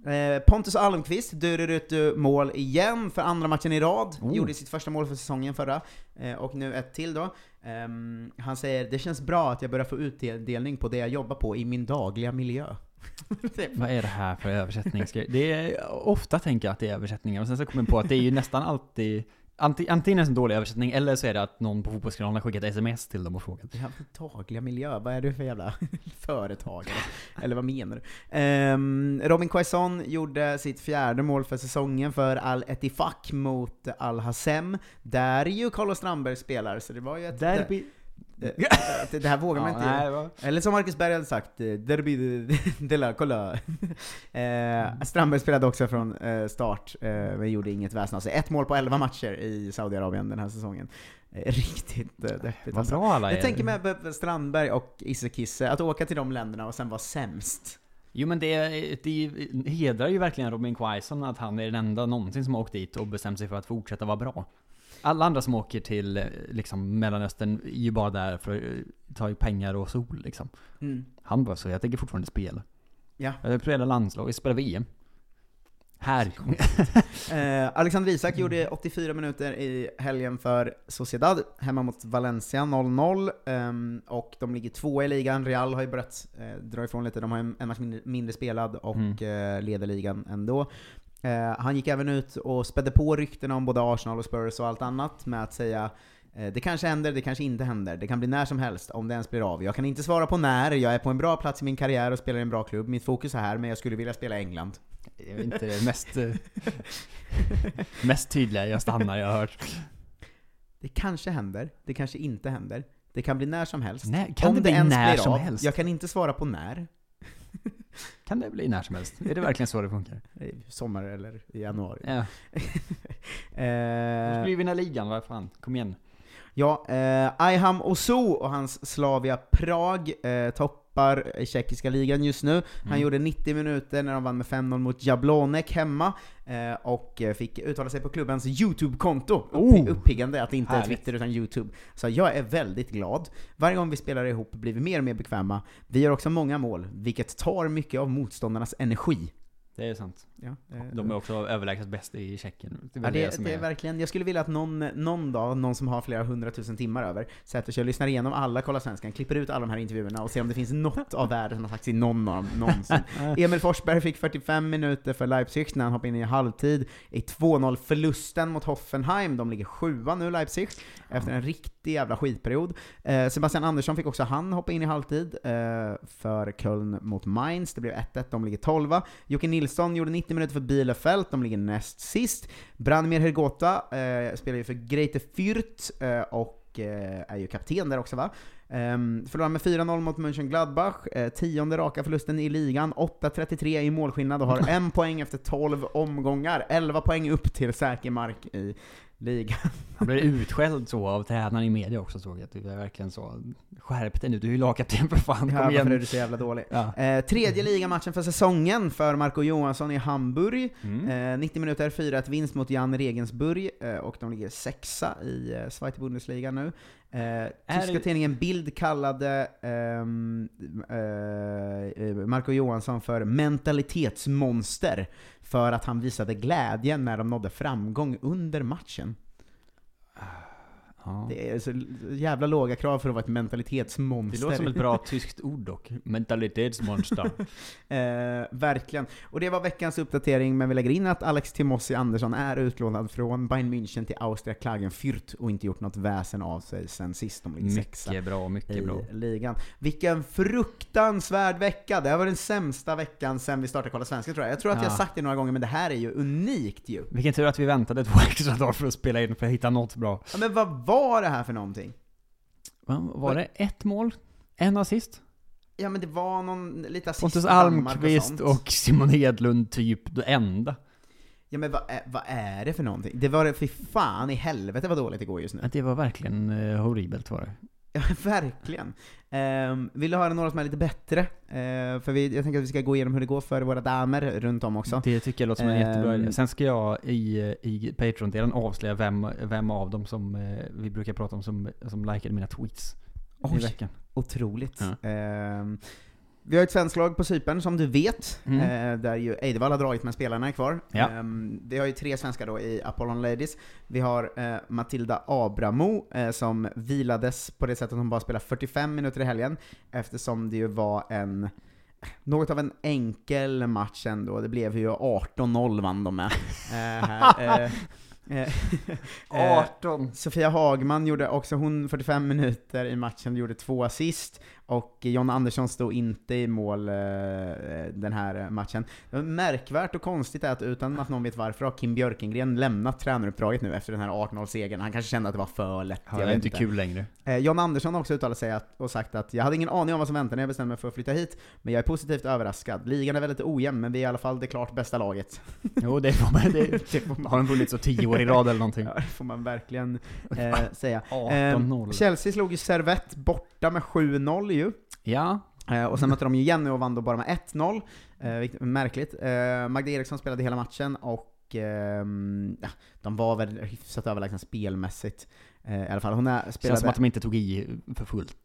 Eh, Pontus Almqvist, Durerut mål igen för andra matchen i rad. Oh. Gjorde sitt första mål för säsongen förra, eh, och nu ett till då. Ehm, han säger det känns bra att jag börjar få utdelning på det jag jobbar på i min dagliga miljö. Är [LAUGHS] Vad är det här för översättningsgrej? Det är, ofta tänker jag att det är översättningar, och sen så kommer jag på att det är ju nästan alltid anti- Antingen en sån dålig översättning, eller så är det att någon på Fotbollskanalen har skickat sms till dem och frågat. Ja, dagliga miljö, vad är du för jävla [LAUGHS] företagare? Eller vad menar du? Ehm, Robin Quaison gjorde sitt fjärde mål för säsongen för Al Ettifaq mot Al Hassem, där ju Carlos Strandberg spelar, så det var ju ett... Derby. Det, det, här vågar man Ja, inte... nej, var- Eller som Marcus Berg hade sagt, eh, Derby de, de la Cola. eh, Strandberg spelade också från eh, start, eh, men gjorde inget väsen av sig. Ett mål på 11 matcher i Saudiarabien den här säsongen. Eh, riktigt eh, deppigt Vad bra alla Jag är. tänker med med Strandberg och Isse Kisse, att åka till de länderna och sen vara sämst. Jo men det, det hedrar ju verkligen Robin Quaison att han är den enda någonsin som har åkt dit och bestämt sig för att fortsätta vara bra. Alla andra som åker till eh, liksom, Mellanöstern är ju bara där för att ta pengar och sol liksom. Mm. Han bara så, jag tänker fortfarande spela. Ja. Jag spelar landslag, jag spelar VM. Här. [LAUGHS] Eh, Alexander Isak gjorde 84 minuter i helgen för Sociedad, hemma mot Valencia 0-0, ehm, och de ligger tvåa i ligan. Real har ju börjat eh, dra ifrån lite, de har en, en match mindre, mindre spelad och Mm. eh, leder ligan ändå. Eh, han gick även ut och spädde på ryktena om både Arsenal och Spurs och allt annat med att säga Eh, Det kanske händer, det kanske inte händer. Det kan bli när som helst, om det ens blir av. Jag kan inte svara på när, jag är på en bra plats i min karriär och spelar i en bra klubb. Mitt fokus är här, men jag skulle vilja spela i England. Det är inte det mest, eh, mest tydliga jag stannar jag har hört. Det kanske händer, det kanske inte händer. Det kan bli när som helst. Nej, kan om det bli ens när blir som av. helst? Jag kan inte svara på när. [LAUGHS] Kan det bli när som helst? Är det verkligen så det funkar? Sommar eller i januari. Ja. [LAUGHS] Eh, Du skulle ju vinna ligan, vad fan? Kom igen. Ja, eh, Ayham Osu och hans Slavia Prag eh, toppar i tjeckiska ligan just nu. Han Mm. gjorde 90 minuter när de vann med 5-0 mot Jablonek hemma, eh, och eh, fick uttala sig på klubbens YouTube-konto. Oh! uppiggande att det inte är. Twitter utan YouTube. Så jag är väldigt glad. Varje gång vi spelar ihop blir vi mer och mer bekväma. Vi gör också många mål, vilket tar mycket av motståndarnas energi. Det är sant. Ja, eh, De är också överlägset bäst i Tjeckien. Det är Ja, det, det, det är är... verkligen, jag skulle vilja att någon, någon dag, någon som har flera hundratusen timmar över, sätter sig och lyssnar igenom alla Kolla Svenskan, klipper ut alla de här intervjuerna och ser om det finns något av värde som har sagts i någon av dem någonsin. [LAUGHS] Emil Forsberg fick 45 minuter för Leipzig när han hoppade in i halvtid i 2-0-förlusten mot Hoffenheim. De ligger sjua nu, Leipzig, efter en riktig jävla skitperiod. Eh, Sebastian Andersson fick också han hoppa in i halvtid eh, för Köln mot Mainz. Det blev 1-1, de ligger 12 Jocke Nilsson gjorde 90 minuter för Bielefeld, de ligger näst sist. Branimir Hergota eh, spelar ju för Greite Fürth eh, och eh, är ju kapten där också va? Um, förlorade med 4-0 mot Mönchengladbach, eh, tionde raka förlusten i ligan, 8-33 i målskillnad och har [LAUGHS] en poäng efter 12 omgångar, 11 poäng upp till säker mark i ligan. [LAUGHS] Han blev utskälld så av tränaren i media också såg jag. Det är verkligen så. Skärp dig nu, du är ju lagkapten för fan. Ja, Kom igen. varför är du så jävla dålig? Ja. Eh, tredje ligamatchen för säsongen för Marco Johansson i Hamburg. Mm. Eh, 90 minuter, 4-1 vinst mot Jan Regensburg, eh, och de ligger sexa i eh, Zweite Bundesliga nu. Eh, tyska det- tidningen Bild kallade ehm, eh, Marco Johansson för mentalitetsmonster, för att han visade glädje när de nådde framgång under matchen. Ja. Det är så jävla låga krav för att vara ett mentalitetsmonster. Det låter som ett bra [LAUGHS] tyskt ord dock. Mentalitetsmonster. [LAUGHS] Eh, verkligen. Och det var veckans uppdatering, men vi lägger in att Alex Timossi Andersson är utlånad från Bayern München till Austria Klagenfurt och inte gjort något väsen av sig sen sist de ligger sexa mycket bra, mycket i bra. ligan. Vilken fruktansvärd vecka! Det här var den sämsta veckan sen vi startade Kolla Svenska tror jag. Jag tror att jag Ja. har sagt det några gånger, men det här är ju unikt ju. Vilken tur att vi väntade två [LAUGHS] extra dagar för att spela in för att hitta något bra. Ja, men vad var det här för någonting? Va, Var det ett mål? En assist? Ja men det var någon lite assist Pontus Almqvist sånt. och Simon Hedlund typ det enda. Ja men vad är, vad är det för någonting? Det var fy fan i helvete vad dåligt det går just nu. Det var verkligen eh, horribelt var det. Ja, [LAUGHS] verkligen. Um, vill du höra några som är lite bättre? Eh, för vi, jag tänker att vi ska gå igenom hur det går för våra damer runt om också. Det tycker jag låter som en jättebra Ehm, idé. Sen ska jag i, i Patreon-delen avslöja vem, vem av dem som eh, vi brukar prata om som, som likade mina tweets i Oj. veckan. Otroligt. Ja. Ehm, vi har ett svenskt lag på Cypern, som du vet, Mm. eh, där ju Eidevall har dragit med spelarna är kvar. Ja. Ehm, vi har ju tre svenskar då i Apollon Ladies. Vi har eh, Matilda Abramo, eh, som vilades på det sättet att hon bara spelade 45 minuter i helgen, eftersom det ju var en något av en enkel match ändå. Det blev ju 18-0 vann de med. Eh, här, eh, [LAUGHS] eh, eh, 18. Sofia Hagman gjorde också hon 45 minuter i matchen, gjorde två assist, och John Andersson stod inte i mål eh, den här matchen. Det märkvärt och konstigt är att utan att någon vet varför har Kim Björkengren lämnat tränaruppdraget nu efter den här 18-0-segern. Han kanske kände att det var för lätt. Ja, det är inte kul längre. Eh, John Andersson har också uttalat sig att, och sagt att jag hade ingen aning om vad som väntade när jag bestämde mig för att flytta hit, men jag är positivt överraskad. Ligan är väldigt ojämn, men vi är i alla fall det klart bästa laget. [LAUGHS] Jo, det får man. [LAUGHS] Det, har de vunnit så tio år i rad eller någonting? [LAUGHS] Ja, det får man verkligen eh, säga. 18-0. Eh, Chelsea slog ju Servette borta med 7-0 ju. Ja. Eh, och sen mötte de ju Jenny och vann då bara med 1-0. Eh, märkligt. Eh, Magda Eriksson spelade hela matchen och ehm, de var väl hyfsat överlägsna spelmässigt. I alla fall, hon är, spelade... Känns som att de inte tog i för fullt.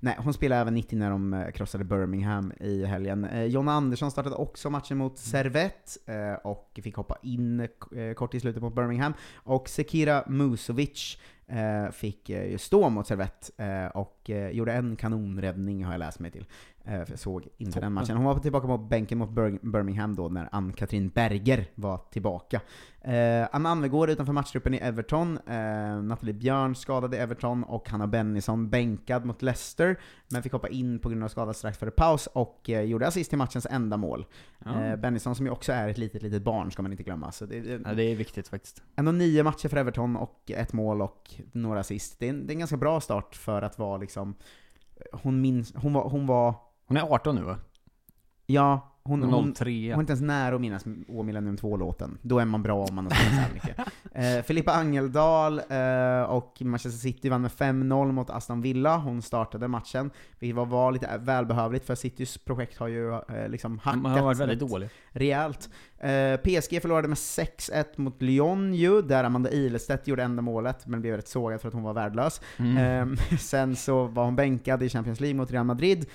Nej, hon spelade även 90 när de krossade Birmingham i helgen. Jonna Andersson startade också matchen mot Servette och fick hoppa in kort i slutet mot Birmingham. Och Sekira Musovic fick eh, ju stå mot Servette eh, och eh, gjorde en kanonräddning har jag läst mig till. Eh, för jag såg inte den matchen. Hon var tillbaka på bänken mot Bir- Birmingham då när Ann-Katrin Berger var tillbaka. Eh, Anna Anvegård utanför matchtruppen i Everton, eh, Nathalie Björn skadad i Everton och Hanna Bennison bänkad mot Leicester, men fick hoppa in på grund av skada strax före paus och eh, gjorde assist till matchens enda mål. Ja. Eh, Bennison som ju också är ett litet, litet barn ska man inte glömma. Så det, Ja, det är viktigt faktiskt. Ändå nio matcher för Everton och ett mål och några assist. Det är en, det är en ganska bra start för att vara liksom... Hon minns... Hon var... Hon, var, Hon är 18 nu va? ja, hon, Hon hon, 03. hon är inte ens nära att minnas Å Millennium 2-låten. Då är man bra om man har spelat så här mycket. [LAUGHS] Eh, Filippa Angeldal eh, och Manchester City vann med 5-0 mot Aston Villa. Hon startade matchen, vilket var, var lite välbehövligt för Citys projekt har ju eh, liksom hackat har varit väldigt dålig. Rejält. Eh, PSG förlorade med 6-1 mot Lyon ju, där Amanda Ilestedt gjorde enda målet, men blev rätt sågad för att hon var värdelös. Mm. Eh, [LAUGHS] sen så var hon bänkad i Champions League mot Real Madrid,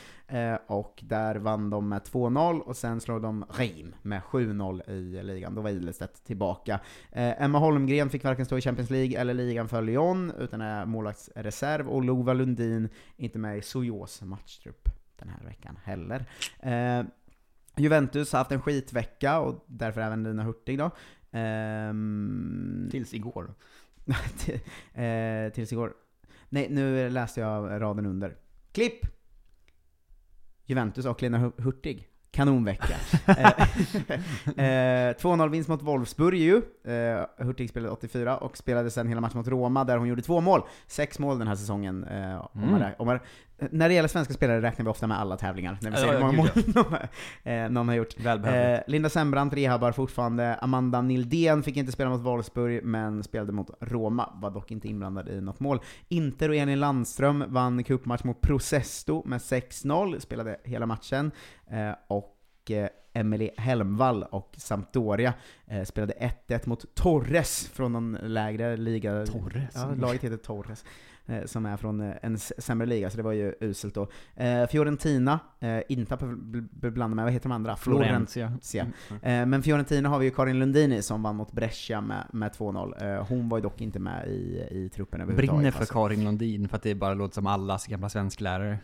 och där vann de med 2-0, och sen slog de Reim med 7-0 i ligan. Då var Ilestedt tillbaka. Eh, Emma Holmgren fick varken stå i Champions League eller ligan för Lyon, utan är målvaktsreserv, och Lova Lundin inte med i Sojos matchtrupp den här veckan heller. Eh, Juventus har haft en skitvecka, och därför även Lina Hurtig då. Ehm, Tills igår. till- [LAUGHS] eh, tills igår. Nej, nu läste jag raden under. Klipp! Juventus och Lena Hu- Hurtig. Kanonvecka. [LAUGHS] [LAUGHS] Eh, eh, 2-0 vinst mot Wolfsburg ju. Eh, Hurtig spelade 84 och spelade sen hela matchen mot Roma där hon gjorde två mål. Sex mål den här säsongen. Eh, om man, Mm. om man, när det gäller svenska spelare räknar vi ofta med alla tävlingar. När vi Ja, säger hur många mål [LAUGHS] någon, eh, någon har gjort. Eh, Linda Sembrant rehabbar fortfarande. Amanda Nildén fick inte spela mot Wolfsburg, men spelade mot Roma. Var dock inte inblandad i något mål. Inter och Elin Landström vann cupmatch mot Prosesto med 6-0, spelade hela matchen. Eh, och eh, Emily Helmvall och Sampdoria eh, spelade 1-1 mot Torres från någon lägre liga. Torres? Ja, laget heter Torres. Eh, Som är från eh, en sämre liga, så det var ju uselt då. Eh, Fiorentina, inte att bl- bl- blanda med, vad heter de andra? Florentia. Mm. Eh, men Fiorentina har vi ju Karin Lundini som vann mot Brescia med, med 2-0. Eh, hon var ju dock inte med i, i truppen överhuvudtaget. Brinner för alltså. Karin Lundin för att det bara låter som allas gamla svensklärare.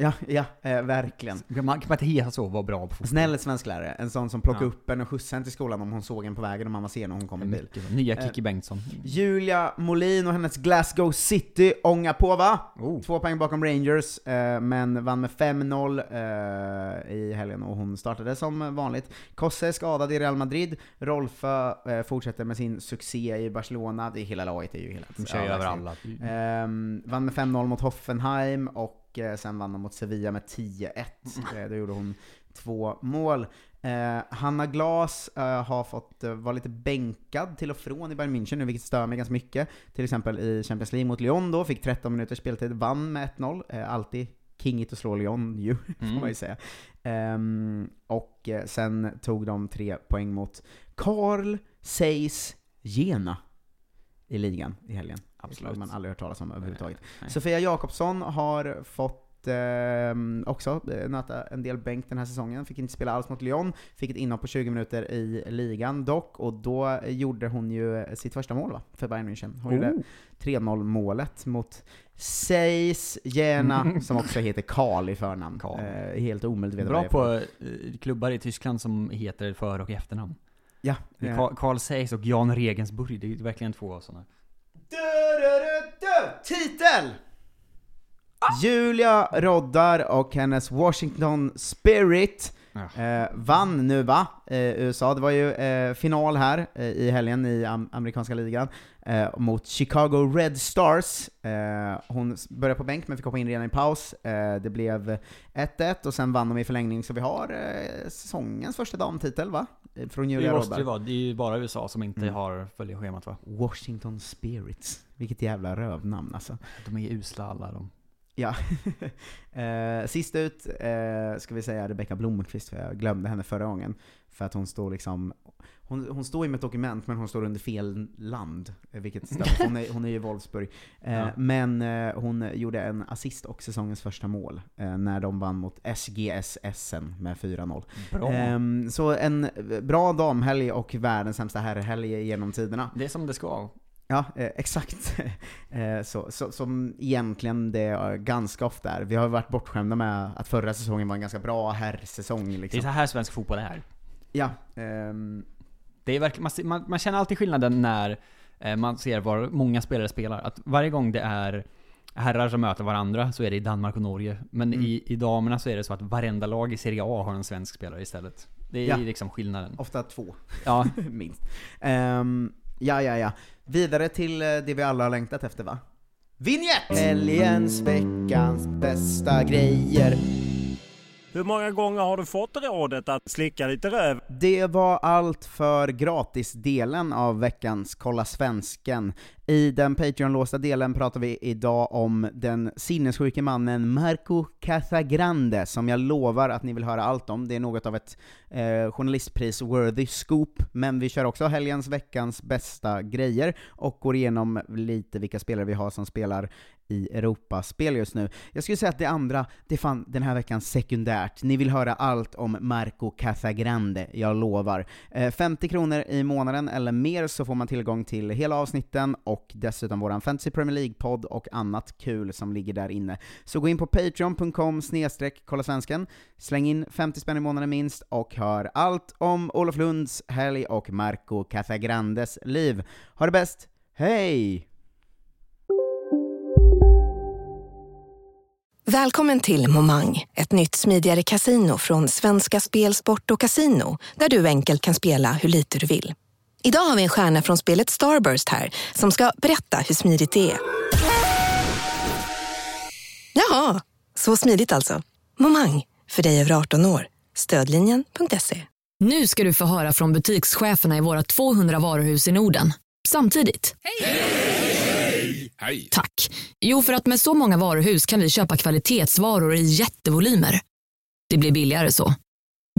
Ja, ja eh, verkligen. Man kan man inte heta så, vara bra på fotboll. Snäll svensklärare, en sån som plockar Ja. upp en och skjutsar en till skolan om hon såg en på vägen och mamma ser när hon kommer i bil. Nya Eh, Kikki Bengtsson. Julia Molin och hennes Glasgow City ångar på va? Oh. Två poäng bakom Rangers, eh, men vann med 5-0 eh, i helgen och hon startade som vanligt. Kosse är skadad i Real Madrid, Rolfö eh, fortsätter med sin succé i Barcelona, det är hela laget är ju helt... De kör över alla. Ehm, vann med 5-0 mot Hoffenheim och eh, sen vann de mot Sevilla med 10-1. Mm. Eh, då gjorde hon två mål. Eh, Hanna Glas eh, har fått eh, vara lite bänkad till och från i Bayern München nu, vilket stör mig ganska mycket. Till exempel i Champions League mot Lyon då, fick 13 minuters speltid, vann med 1-0. Eh, alltid kingigt att slå Lyon ju, [LAUGHS] får Mm. man ju säga. Ehm, och sen tog de tre poäng mot Carl Zeiss Jena i ligan i helgen. Absolut. Lag man aldrig hört talas om överhuvudtaget. nej. Sofia Jakobsson har fått ehm, också eh, nöta en del bänk den här säsongen. Fick inte spela alls mot Lyon, fick ett inhopp på 20 minuter i ligan dock, och då gjorde hon ju sitt första mål va? För Bayern München. Hon Oh. gjorde 3-0 målet mot Seis Jena, [LAUGHS] som också heter Karl i förnamn. Karl. Eh, helt omöjligt Bra på för- eh, klubbar i Tyskland som heter för och efternamn. Ja. Eh. Carl- Carl Zeiss och Jan Regensburg, det är verkligen två sådana. Titel! Julia Roddar och hennes Washington Spirit eh, vann nu va, eh, USA. Det var ju eh, final här eh, i helgen i am amerikanska ligan eh, mot Chicago Red Stars. Eh, hon började på bänk men fick hoppa in redan i paus. Det blev 1-1 och sen vann de i förlängning, så vi har säsongens första damtitel va? Från Julia Det måste det vara, det är ju bara USA som inte Mm. har följeschemat va? Washington Spirits. Vilket jävla rövnamn alltså. De är usla alla de. Ja. [LAUGHS] eh, sist ut eh, ska vi säga Rebecka Blomqvist, för jag glömde henne förra gången. För att hon står liksom, hon, hon står ju med ett dokument men hon står under fel land. eh, Vilket. Hon är, hon är ju i Wolfsburg. Eh, Ja. Men eh, hon gjorde en assist och säsongens första mål. Eh, när de vann mot SGS Essen med 4-0. Bra. Ehm, så en bra damhelg och världens sämsta herrhelg genom tiderna. Det är som det ska. Ja, eh, exakt. [LAUGHS] eh, så, så, som egentligen det är ganska ofta är. Vi har varit bortskämda med att förra säsongen var en ganska bra herrsäsong. Liksom. Det är så här svensk fotboll är. Ja. ehm, Det är verkligen, man, man, man känner alltid skillnaden när eh, man ser var många spelare spelar. Att varje gång det är herrar som möter varandra så är det i Danmark och Norge. Men Mm. i, i damerna så är det så att varenda lag i Serie A har en svensk spelare istället. Det är Ja. liksom skillnaden. Ofta två. Ja. [LAUGHS] Minst. Ehm, ja, ja, ja. Vidare till eh, det vi alla har längtat efter va? Vinjett! Helgens, veckans bästa grejer. Hur många gånger har du fått rådet att slicka lite röv? Det var allt för gratisdelen av veckans Kolla Svensken. I den Patreon-låsta delen pratar vi idag om den sinnessjuke mannen Marco Casagrande, som jag lovar att ni vill höra allt om. Det är något av ett eh, journalistpris-worthy scoop, men vi kör också helgens, veckans bästa grejer, och går igenom lite vilka spelare vi har som spelar i Europaspel just nu. Jag skulle säga att det andra, det är fan den här veckan sekundärt. Ni vill höra allt om Marco Casagrande, jag lovar. Eh, 50 kronor i månaden eller mer så får man tillgång till hela avsnitten och dessutom våran Fantasy Premier League-podd och annat kul som ligger där inne. Så gå in på patreon.com snedstreck kolla svensken, släng in 50 spänn i månaden minst och hör allt om Olof Lunds helg och Marco Casagrandes liv. Ha det bäst, hej! Välkommen till Momang, ett nytt smidigare casino från Svenska Spel, Sport och Casino, där du enkelt kan spela hur lite du vill. Idag har vi en stjärna från spelet Starburst här, som ska berätta hur smidigt det är. Jaha, så smidigt alltså. Momang, för dig över 18 år. Stödlinjen.se. Nu ska du få höra från butikscheferna i våra 200 varuhus i Norden. Samtidigt. Hej! Tack. Jo, för att med så många varuhus kan vi köpa kvalitetsvaror i jättevolymer. Det blir billigare så.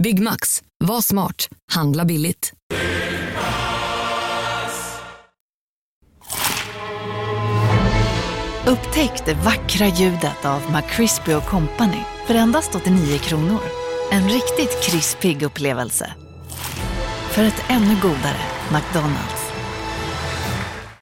Byggmax. Var smart. Handla billigt. Upptäck det vackra ljudet av McCrispy Company för endast 89 kronor. En riktigt krispig upplevelse. För ett ännu godare McDonalds.